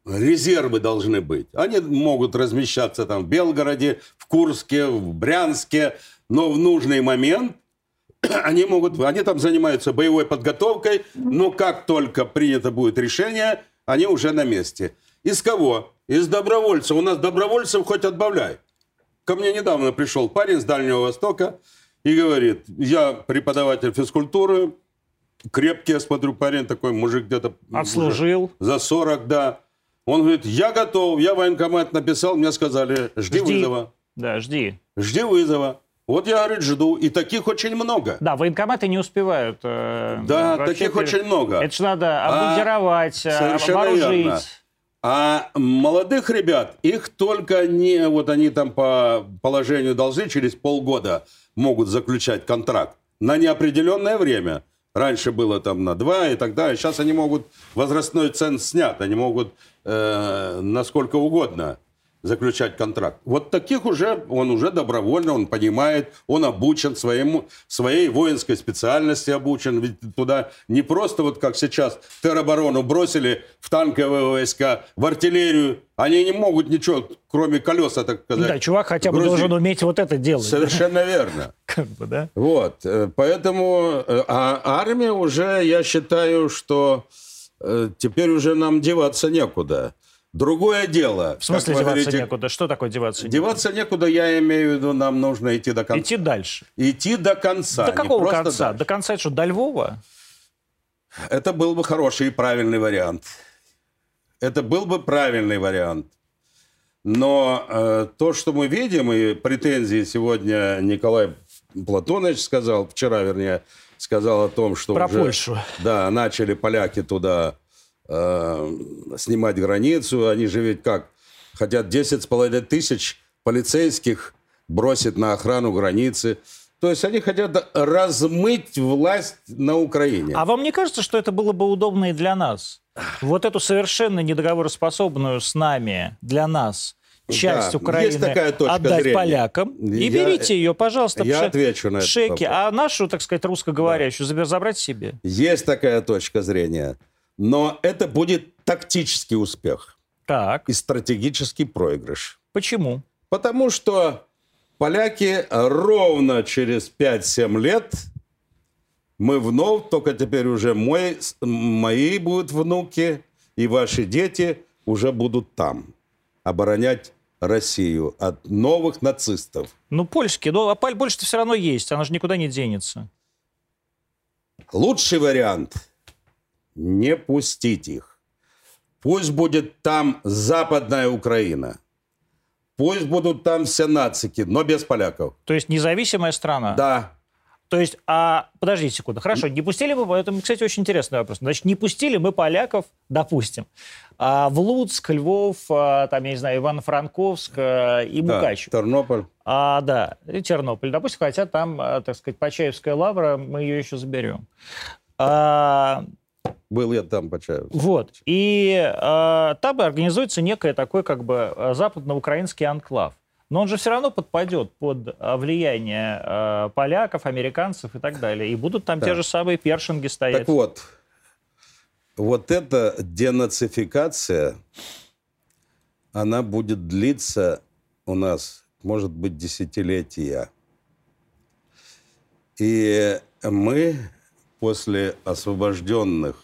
Резервы должны быть. Они могут размещаться там в Белгороде, в Курске, в Брянске, но в нужный момент они могут, они там занимаются боевой подготовкой, но как только принято будет решение, они уже на месте. Из кого? Из добровольцев. У нас добровольцев хоть отбавляй. Ко мне недавно пришел парень с Дальнего Востока и говорит, я преподаватель физкультуры, крепкий, я смотрю, парень такой, мужик где-то... Отслужил. За 40, да. Он говорит, я готов, я военкомат написал, мне сказали, жди, Жди. вызова. Да, жди. Жди вызова. Вот я, говорит, жду. И таких очень много. Да, военкоматы не успевают. э, Да, вообще таких очень много. Это же надо А, обмундировать, э, совершенно вооружить. верно. А молодых ребят, их только не... Вот они там по положению должны через полгода могут заключать контракт на неопределенное время. Раньше было там на два и так далее. Сейчас они могут... Возрастной ценз снят. Они могут э, насколько угодно заключать контракт. Вот таких уже, он уже добровольно, он понимает, он обучен своему, своей воинской специальности обучен. Ведь туда не просто вот как сейчас тероборону бросили в танковые войска, в артиллерию. Они не могут ничего, кроме колеса, так сказать. Да, чувак хотя бы грузить. должен уметь вот это делать. Совершенно верно. Как бы, да? Вот, э, поэтому э, а армия уже, я считаю, что э, теперь уже нам деваться некуда. Другое дело. В смысле как деваться говорите, некуда? Что такое деваться некуда? Деваться некуда, я имею в виду, нам нужно идти до конца. Идти дальше. Идти до конца. До какого конца? дальше. До конца это что, до Львова? Это был бы хороший и правильный вариант. Это был бы правильный вариант. Но э, то, что мы видим, и претензии сегодня Николай Платонович сказал, вчера, вернее, сказал о том, что Про уже, Польшу. Да, начали поляки туда э, снимать границу. Они же ведь как? Хотят 10 с половиной тысяч полицейских бросить на охрану границы. То есть они хотят размыть власть на Украине. А вам не кажется, что это было бы удобно и для нас? Вот эту совершенно недоговороспособную с нами, для нас, часть Да, Украины есть такая точка отдать зрения. полякам. И Я- берите ее, пожалуйста, я отвечу на шеки, а нашу, так сказать, русскоговорящую забер- забрать себе. Есть такая точка зрения. Но это будет тактический успех Так, и стратегический проигрыш. почему? Потому что поляки ровно через 5-7 лет мы вновь, только теперь уже мой, мои будут внуки и ваши дети уже будут там оборонять Россию от новых нацистов. Ну, польские, ну, а паль больше-то все равно есть, она же никуда не денется. Лучший вариант – не пустить их. Пусть будет там Западная Украина. Пусть будут там все нацики, но без поляков. То есть независимая страна. Да, То есть, а подождите секунду, хорошо, не пустили мы, это, кстати, очень интересный вопрос. Значит, не пустили мы поляков, допустим, а, в Луцк, Львов, а, там, я не знаю, Ивано-Франковск а, и да, Мукачев. Тернополь. А, да, и Тернополь, допустим, хотя там, так сказать, Почаевская лавра, мы ее еще заберем. А, Был я там, по чаю. вот. И а, там организуется некое такой как бы а, западноукраинский анклав. Но он же все равно подпадет под а, влияние а, поляков, американцев и так далее. И будут там Да. те же самые першинги стоять. Так вот, вот эта денацификация, она будет длиться у нас, может быть, десятилетия. И мы после освобожденных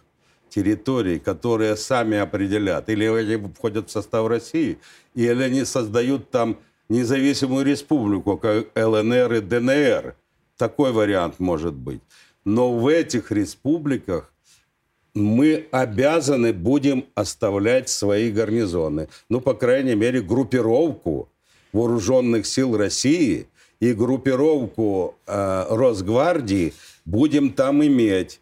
территорий, которые сами определят, или они входят в состав России, или они создают там независимую республику, как ЛНР и ДНР. Такой вариант может быть. Но в этих республиках мы обязаны будем оставлять свои гарнизоны. Ну, по крайней мере, группировку вооруженных сил России и группировку э, Росгвардии будем там иметь.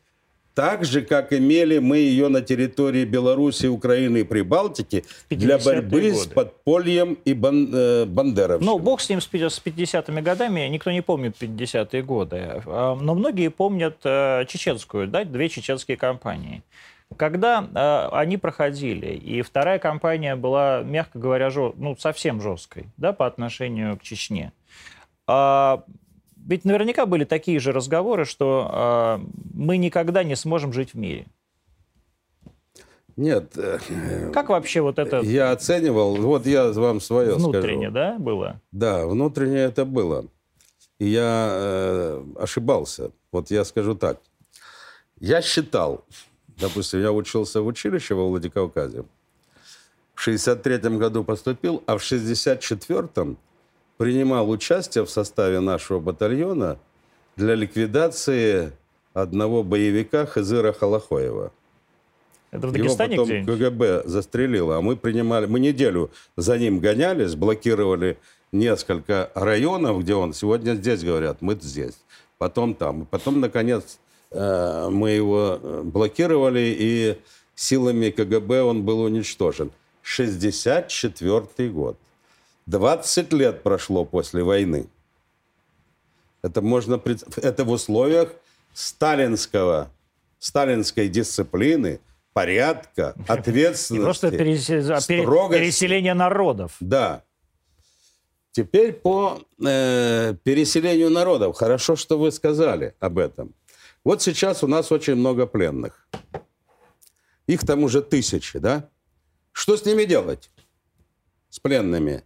Так же, как имели мы ее на территории Беларуси, Украины и Прибалтики для 50-е борьбы с годы. подпольем и бан, э, бандеровщиной. Ну, бог с ним, с пи- с 50-ми годами. Никто не помнит 50-е годы. А, Но многие помнят э, чеченскую, да, две чеченские кампании. Когда э, они проходили, и вторая кампания была, мягко говоря, жё- ну, совсем жесткой да, по отношению к Чечне. А, ведь наверняка были такие же разговоры, что а, мы никогда не сможем жить в мире. Нет, э, Как вообще вот это я оценивал, вот я вам свое внутренне, скажу. да, было? Да, внутренне это было. И я э, ошибался. Вот я скажу так. Я считал, допустим, я учился в училище во Владикавказе. В 63 году поступил, а в 64-м принимал участие в составе нашего батальона для ликвидации одного боевика Хазыра Халахоева. Это в Его Дагестане потом где-нибудь? КГБ застрелило, а мы принимали, мы неделю за ним гонялись, блокировали несколько районов, где он. Сегодня здесь говорят, мы здесь, потом там. Потом, наконец, э, мы его э, блокировали, и силами КГБ он был уничтожен. 64 год. 20 лет прошло после войны. Это можно пред- это в условиях сталинского, сталинской дисциплины, порядка, ответственности. просто пересе- а, пере- строгости. переселение народов. Да. Теперь по э, переселению народов. Хорошо, что вы сказали об этом. Вот сейчас у нас очень много пленных. Их там уже тысячи, да? Что с ними делать? С пленными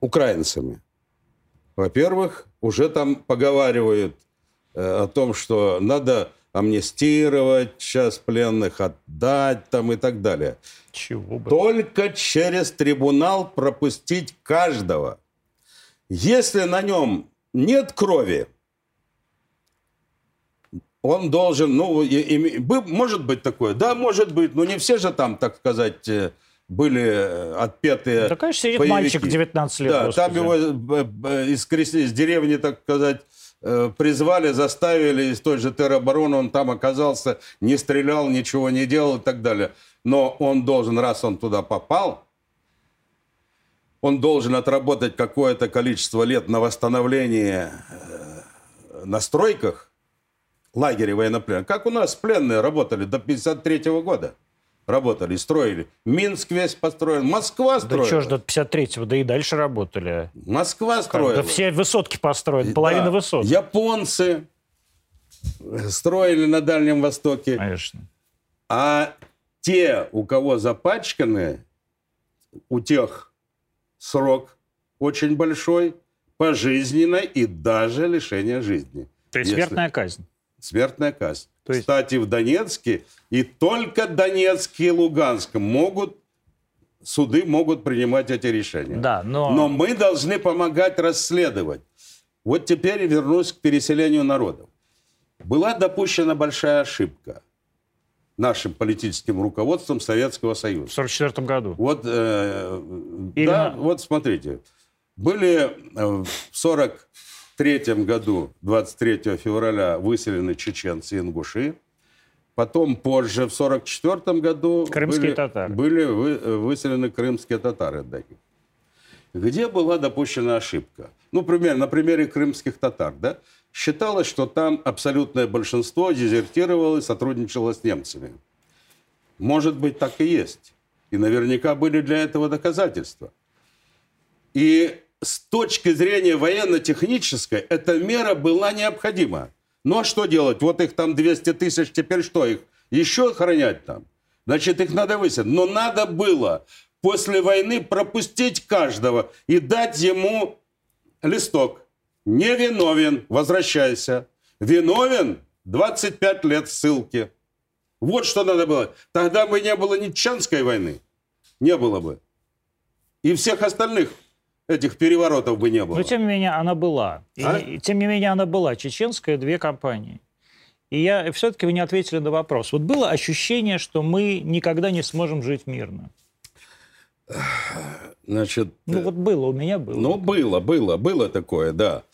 украинцами. Во-первых, уже там поговаривают э, о том, что надо амнистировать сейчас пленных, отдать там и так далее. Чего бы. Только через трибунал пропустить каждого. Если на нем нет крови, он должен, ну, и- и- может быть такое, да, может быть, но не все же там, так сказать, э, были э, отпетые Да, конечно, сидит боевики. мальчик 19 лет. Да, там его б- из, из деревни, так сказать, э, призвали, заставили из той же теробороны, он там оказался, не стрелял, ничего не делал и так далее. Но он должен, раз он туда попал, он должен отработать какое-то количество лет на восстановление э, на стройках лагеря военнопленных. Как у нас пленные работали до 53 года. Работали, строили. Минск весь построен. Москва строила. Да что ж до 53-го, да и дальше работали. Москва строила. Да все высотки построены, половина Да. высот. Японцы строили на Дальнем Востоке. Конечно. А те, у кого запачканы, у тех срок очень большой, пожизненно и даже лишение жизни. То есть Если- смертная казнь. Смертная казнь. То есть... Кстати, в Донецке и только Донецке и Луганском могут суды могут принимать эти решения. Да, но... но мы должны помогать расследовать. Вот теперь вернусь к переселению народов. Была допущена большая ошибка нашим политическим руководством Советского Союза. В 1944 году. Вот, э, Или... да, вот смотрите. Были э, в 40 третьем году, 23 февраля, выселены чеченцы и ингуши. Потом позже, в 1944 году, крымские были, татары. были вы, выселены крымские татары. Дагестан. Где была допущена ошибка? Ну, пример, на примере крымских татар. Да? Считалось, что там абсолютное большинство дезертировало и сотрудничало с немцами. Может быть, так и есть. И наверняка были для этого доказательства. И с точки зрения военно-технической эта мера была необходима. Ну а что делать? Вот их там 200 тысяч, теперь что их? Еще охранять там? Значит, их надо выселить. Но надо было после войны пропустить каждого и дать ему листок. Не виновен, возвращайся. Виновен, 25 лет ссылки. Вот что надо было. Тогда бы не было ни Чеченской войны. Не было бы. И всех остальных этих переворотов бы не было. Но тем не менее она была. А? и тем не менее она была. Чеченская, две компании. И я все-таки вы не ответили на вопрос. Вот было ощущение, что мы никогда не сможем жить мирно. Значит, Ну вот было, у меня было. Ну, было, было, было такое, да.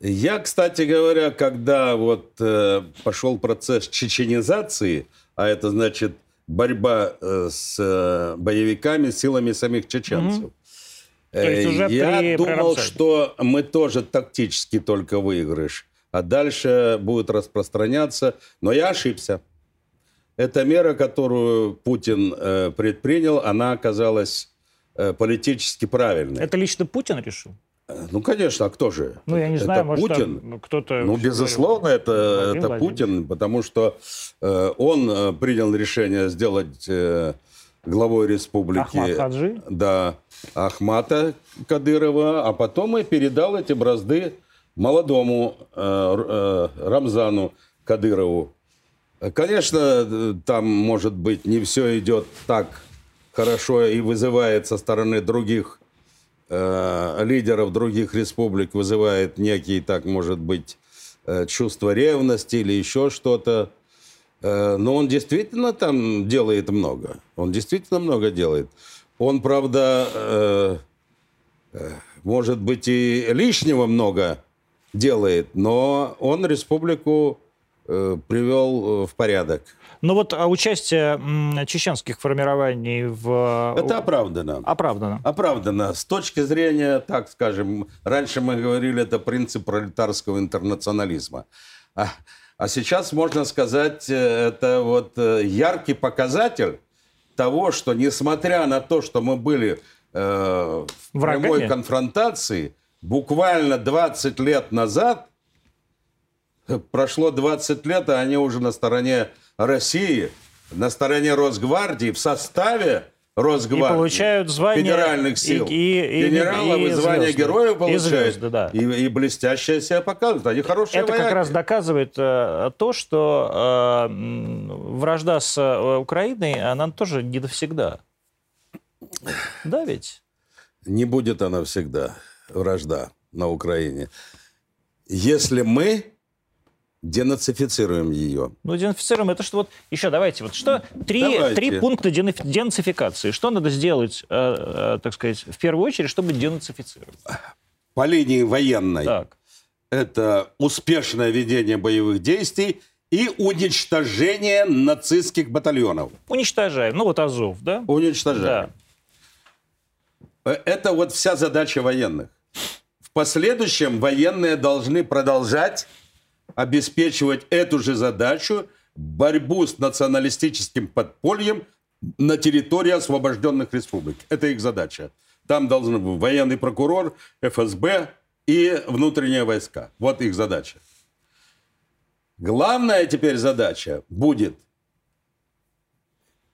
Я, кстати говоря, когда вот э, пошел процесс чеченизации, а это значит борьба э, с э, боевиками, силами самих чеченцев, То есть э, уже я при- при думал, Рамзане. что мы тоже тактически только выигрыш, а дальше будет распространяться. Но я ошибся. Эта мера, которую Путин э, предпринял, она оказалась э, политически правильной. Это лично Путин решил? Ну, конечно, а кто же? Ну, я не Это знаю, может, Путин. кто-то... Ну, безусловно, это, Владимир это Владимирович. Путин, потому что э, он э, принял решение сделать э, главой республики Ахмад Хаджи? да, Ахмата Кадырова, а потом и передал эти бразды молодому э, э, Рамзану Кадырову. Конечно, там, может быть, не все идет так хорошо и вызывает со стороны других э, лидеров других республик, вызывает некие, так может быть, э, чувство ревности или еще что-то. Э, но он действительно там делает много. Он действительно много делает. Он, правда, э, э, может быть, и лишнего много делает, но он республику привел в порядок. Ну вот а участие чеченских формирований в... Это оправдано. оправдано. Оправдано. С точки зрения, так скажем, раньше мы говорили, это принцип пролетарского интернационализма. А, а сейчас, можно сказать, э, это вот э, яркий показатель того, что несмотря на то, что мы были э, в Врагами? прямой конфронтации, буквально 20 лет назад, прошло 20 лет, а они уже на стороне России, на стороне Росгвардии, в составе Росгвардии. И получают звание Федеральных сил. и- и- и- Генералов и, и звание звезды. героя И получают. звезды, да. И, и блестяще себя показывают. Они хорошие Это как вояки. раз доказывает э, то, что э, вражда с э, Украиной, она тоже не навсегда. Да ведь? Не будет она всегда, вражда на Украине. Если мы денацифицируем ее. Ну, денацифицируем, это что вот... Еще давайте, вот что... Три, Давайте. три пункта денацификации. Что надо сделать, э, э, так сказать, в первую очередь, чтобы денацифицировать? По линии военной Так. это успешное ведение боевых действий и уничтожение нацистских батальонов. Уничтожаем. Ну, вот Азов, да? Уничтожаем. Да. Э, Это вот вся задача военных. В последующем военные должны продолжать обеспечивать эту же задачу, борьбу с националистическим подпольем на территории освобожденных республик. Это их задача. Там должны быть военный прокурор, ФСБ и внутренние войска. Вот их задача. Главная теперь задача будет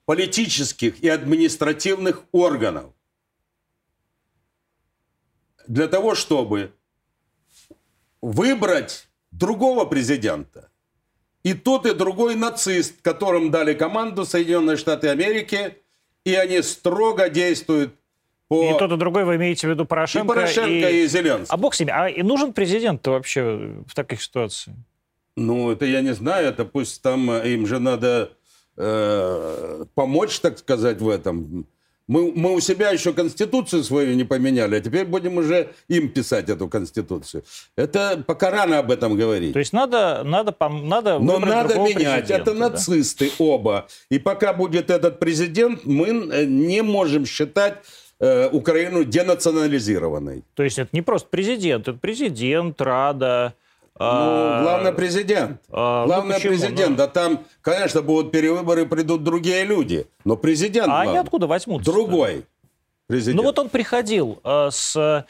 политических и административных органов для того, чтобы выбрать другого президента. И тот, и другой нацист, которым дали команду Соединенные Штаты Америки, и они строго действуют по... И тот, и другой вы имеете в виду Порошенко, и, Порошенко, и... и Зеленский. А бог с ними. А и нужен президент-то вообще в таких ситуациях? Ну, это я не знаю. Это пусть там э, им же надо э, помочь, так сказать, в этом. Мы, мы у себя еще Конституцию свою не поменяли, а теперь будем уже им писать эту Конституцию. Это пока рано об этом говорить. То есть надо, надо, надо Но надо менять. Это нацисты да? оба. И пока будет этот президент, мы э, не можем считать э, Украину денационализированной. То есть это не просто президент, это президент, Рада, ну, а, главное президент. А, ну, главное ну, президент. Ну... А там, конечно, будут перевыборы, придут другие люди. Но президент. А они откуда возьмутся? Другой президент. Ну вот он приходил э, с э,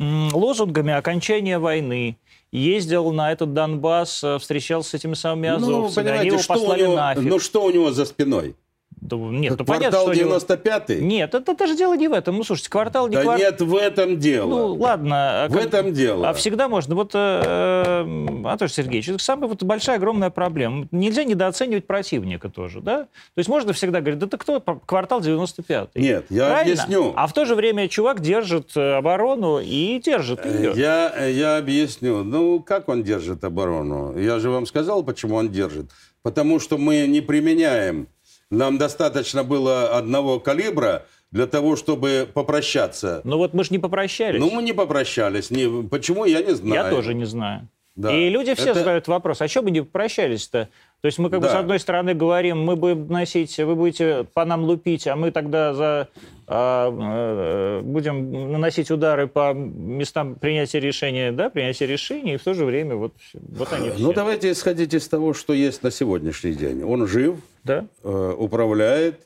лозунгами окончания войны. Ездил на этот Донбасс, э, встречался с этими самыми азовцами. Ну, они его послали него, нафиг. Ну что у него за спиной? Нет, ну, квартал понятно, 95-й? Нет, это, это же дело не в этом. Ну, слушайте, квартал не Да квартал. нет, в этом дело. Ну, ладно. А в как... этом дело. А всегда можно. Вот, э, э, Анатолий Сергеевич, это самая вот большая, огромная проблема. Нельзя недооценивать противника тоже, да? То есть можно всегда говорить, да ты кто, квартал 95-й? Нет, я Правильно? объясню. А в то же время чувак держит э, оборону и держит ее. Я, я объясню. Ну, как он держит оборону? Я же вам сказал, почему он держит. Потому что мы не применяем нам достаточно было одного калибра для того, чтобы попрощаться. Ну вот мы же не попрощались. Ну мы не попрощались. Не, почему, я не знаю. Я тоже не знаю. Да. И люди все Это... задают вопрос, а что мы не попрощались-то? То есть мы как да. бы с одной стороны говорим, мы будем носить, вы будете по нам лупить, а мы тогда за, а, а, будем наносить удары по местам принятия решения, да, принятия решений, и в то же время вот, вот они ну, все. Ну давайте исходить из того, что есть на сегодняшний день. Он жив, да? э, управляет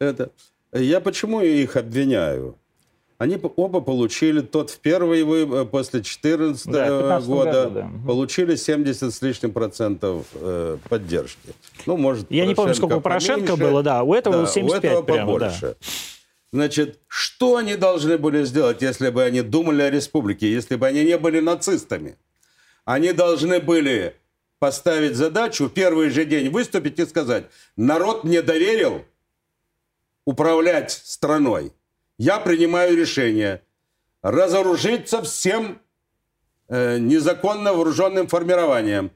это. Я почему их обвиняю? Они оба получили, тот в первый выбор, э, после 2014 да, года, году, да. получили 70 с лишним процентов э, поддержки. Ну, может, Я не помню, сколько у Порошенко поменьше, было, да, у этого да, 75 у этого прямо, побольше. Да. Значит, что они должны были сделать, если бы они думали о республике, если бы они не были нацистами? Они должны были поставить задачу, первый же день выступить и сказать, народ мне доверил управлять страной я принимаю решение разоружиться всем э, незаконно вооруженным формированием.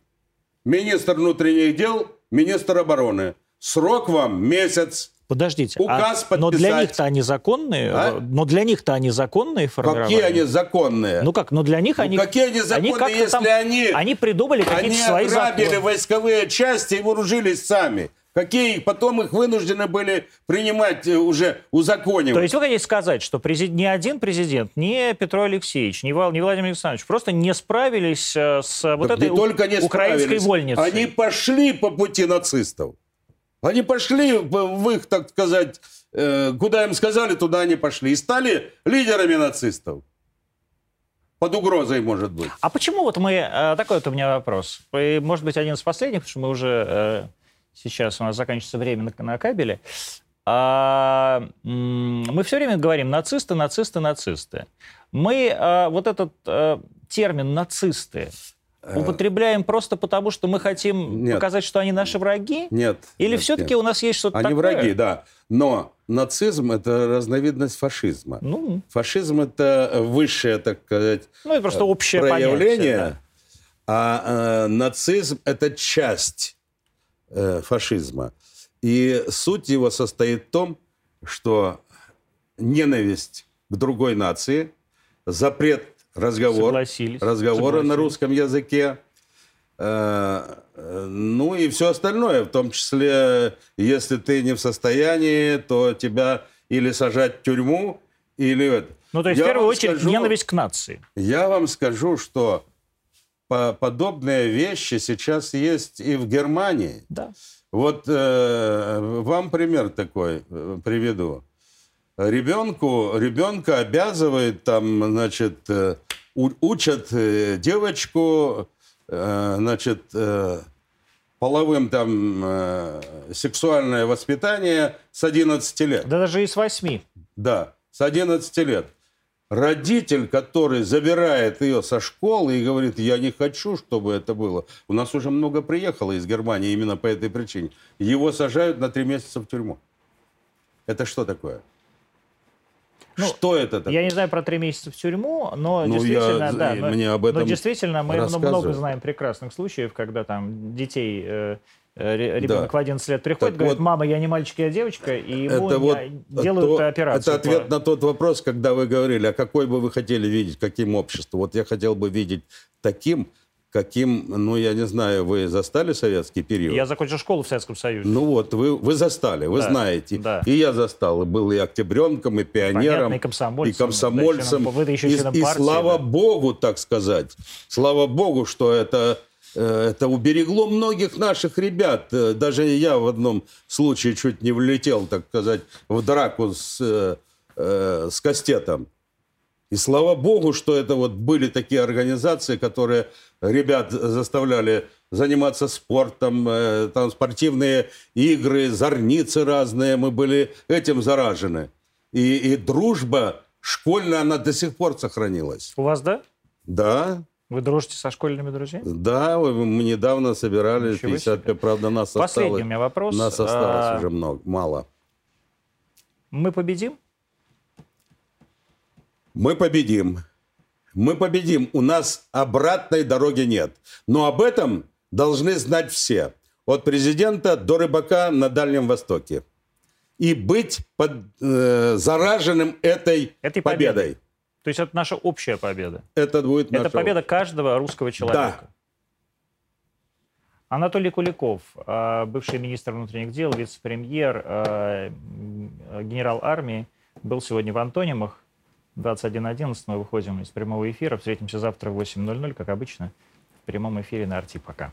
Министр внутренних дел, министр обороны. Срок вам месяц. Подождите, а Указ а, но для них-то они законные, а? но для них-то они законные формирования. Какие они законные? Ну как, но для них ну, они... Какие они законные, они если там, они... Они придумали какие-то свои законы. Они ограбили войсковые части и вооружились сами. Какие потом их вынуждены были принимать э, уже узаконивать. То есть вы хотите сказать, что президент, ни один президент, ни Петро Алексеевич, ни, Вал, ни Владимир Александрович просто не справились э, с вот так этой не только не украинской вольницей? Они пошли по пути нацистов. Они пошли в их, так сказать, э, куда им сказали, туда они пошли. И стали лидерами нацистов. Под угрозой, может быть. А почему вот мы... Такой вот у меня вопрос. И, может быть, один из последних, потому что мы уже сейчас у нас заканчивается время на, на кабеле, а, мы все время говорим нацисты, нацисты, нацисты. Мы а, вот этот а, термин нацисты э, употребляем просто потому, что мы хотим нет. показать, что они наши враги? Нет. Или все-таки у нас есть что-то они такое? Они враги, да. Но нацизм – это разновидность фашизма. Ну. Фашизм – это высшее, так сказать, ну, это просто общее проявление. Понятие, да. А э, нацизм – это часть э, фашизма. И суть его состоит в том, что ненависть к другой нации, запрет разговор, разговора на русском языке, э, ну и все остальное, в том числе, если ты не в состоянии, то тебя или сажать в тюрьму, или... Ну, то есть, я в первую очередь, скажу, ненависть к нации. Я вам скажу, что подобные вещи сейчас есть и в Германии. Да. Вот э, вам пример такой э, приведу. Ребенку, ребенка обязывает там, значит, э, у- учат э, девочку, э, значит, э, половым там э, сексуальное воспитание с 11 лет. Да даже и с восьми. Да, с 11 лет. Родитель, который забирает ее со школы и говорит, я не хочу, чтобы это было. У нас уже много приехало из Германии именно по этой причине. Его сажают на три месяца в тюрьму. Это что такое? Ну, что это такое? Я не знаю про три месяца в тюрьму, но Ну, действительно, я- да. но- мне об этом но действительно мы много знаем прекрасных случаев, когда там детей э, ребенок Да. в 11 лет приходит, Так говорит, вот- мама, я не мальчик, я девочка, и ему это вот я- делают то- операцию. Это ответ по- на тот вопрос, когда вы говорили, а какой бы вы хотели видеть, каким обществом? Вот я хотел бы видеть таким, каким, ну, я не знаю, вы застали советский период? Я закончил школу в Советском Союзе. Ну вот, вы, вы застали, вы Да, знаете. да. И я застал, и был и октябренком, и пионером, Понятно, и комсомольцем, и комсомольцем. да, членом- вы еще и, членом и партии, слава да. Богу, так сказать, слава Богу, что это, э, это уберегло многих наших ребят. Э, Даже я в одном случае чуть не влетел, так сказать, в драку с, э, э, с Кастетом. И слава богу, что это вот были такие организации, которые ребят заставляли заниматься спортом, э, там спортивные игры, зорницы разные, мы были этим заражены. И, и дружба школьная, она до сих пор сохранилась. У вас, да? Да, Вы дружите со школьными друзьями? да, мы недавно собирали Ничего 55, себе. правда, нас Последний осталось, у меня вопрос. нас осталось А, уже много, мало. Мы победим? Мы победим. Мы победим. У нас обратной дороги нет. Но об этом должны знать все. От президента до рыбака на Дальнем Востоке. И быть под, э, зараженным этой, Этой победой. победой. То есть это наша общая победа. Это будет наша... Это победа каждого русского человека. Анатолий Куликов, э, бывший министр внутренних дел, вице-премьер, э, генерал армии, был сегодня в Антонимах. 21.11 мы выходим из прямого эфира. Встретимся завтра в 8.00, как обычно, в прямом эфире на Арти. Пока.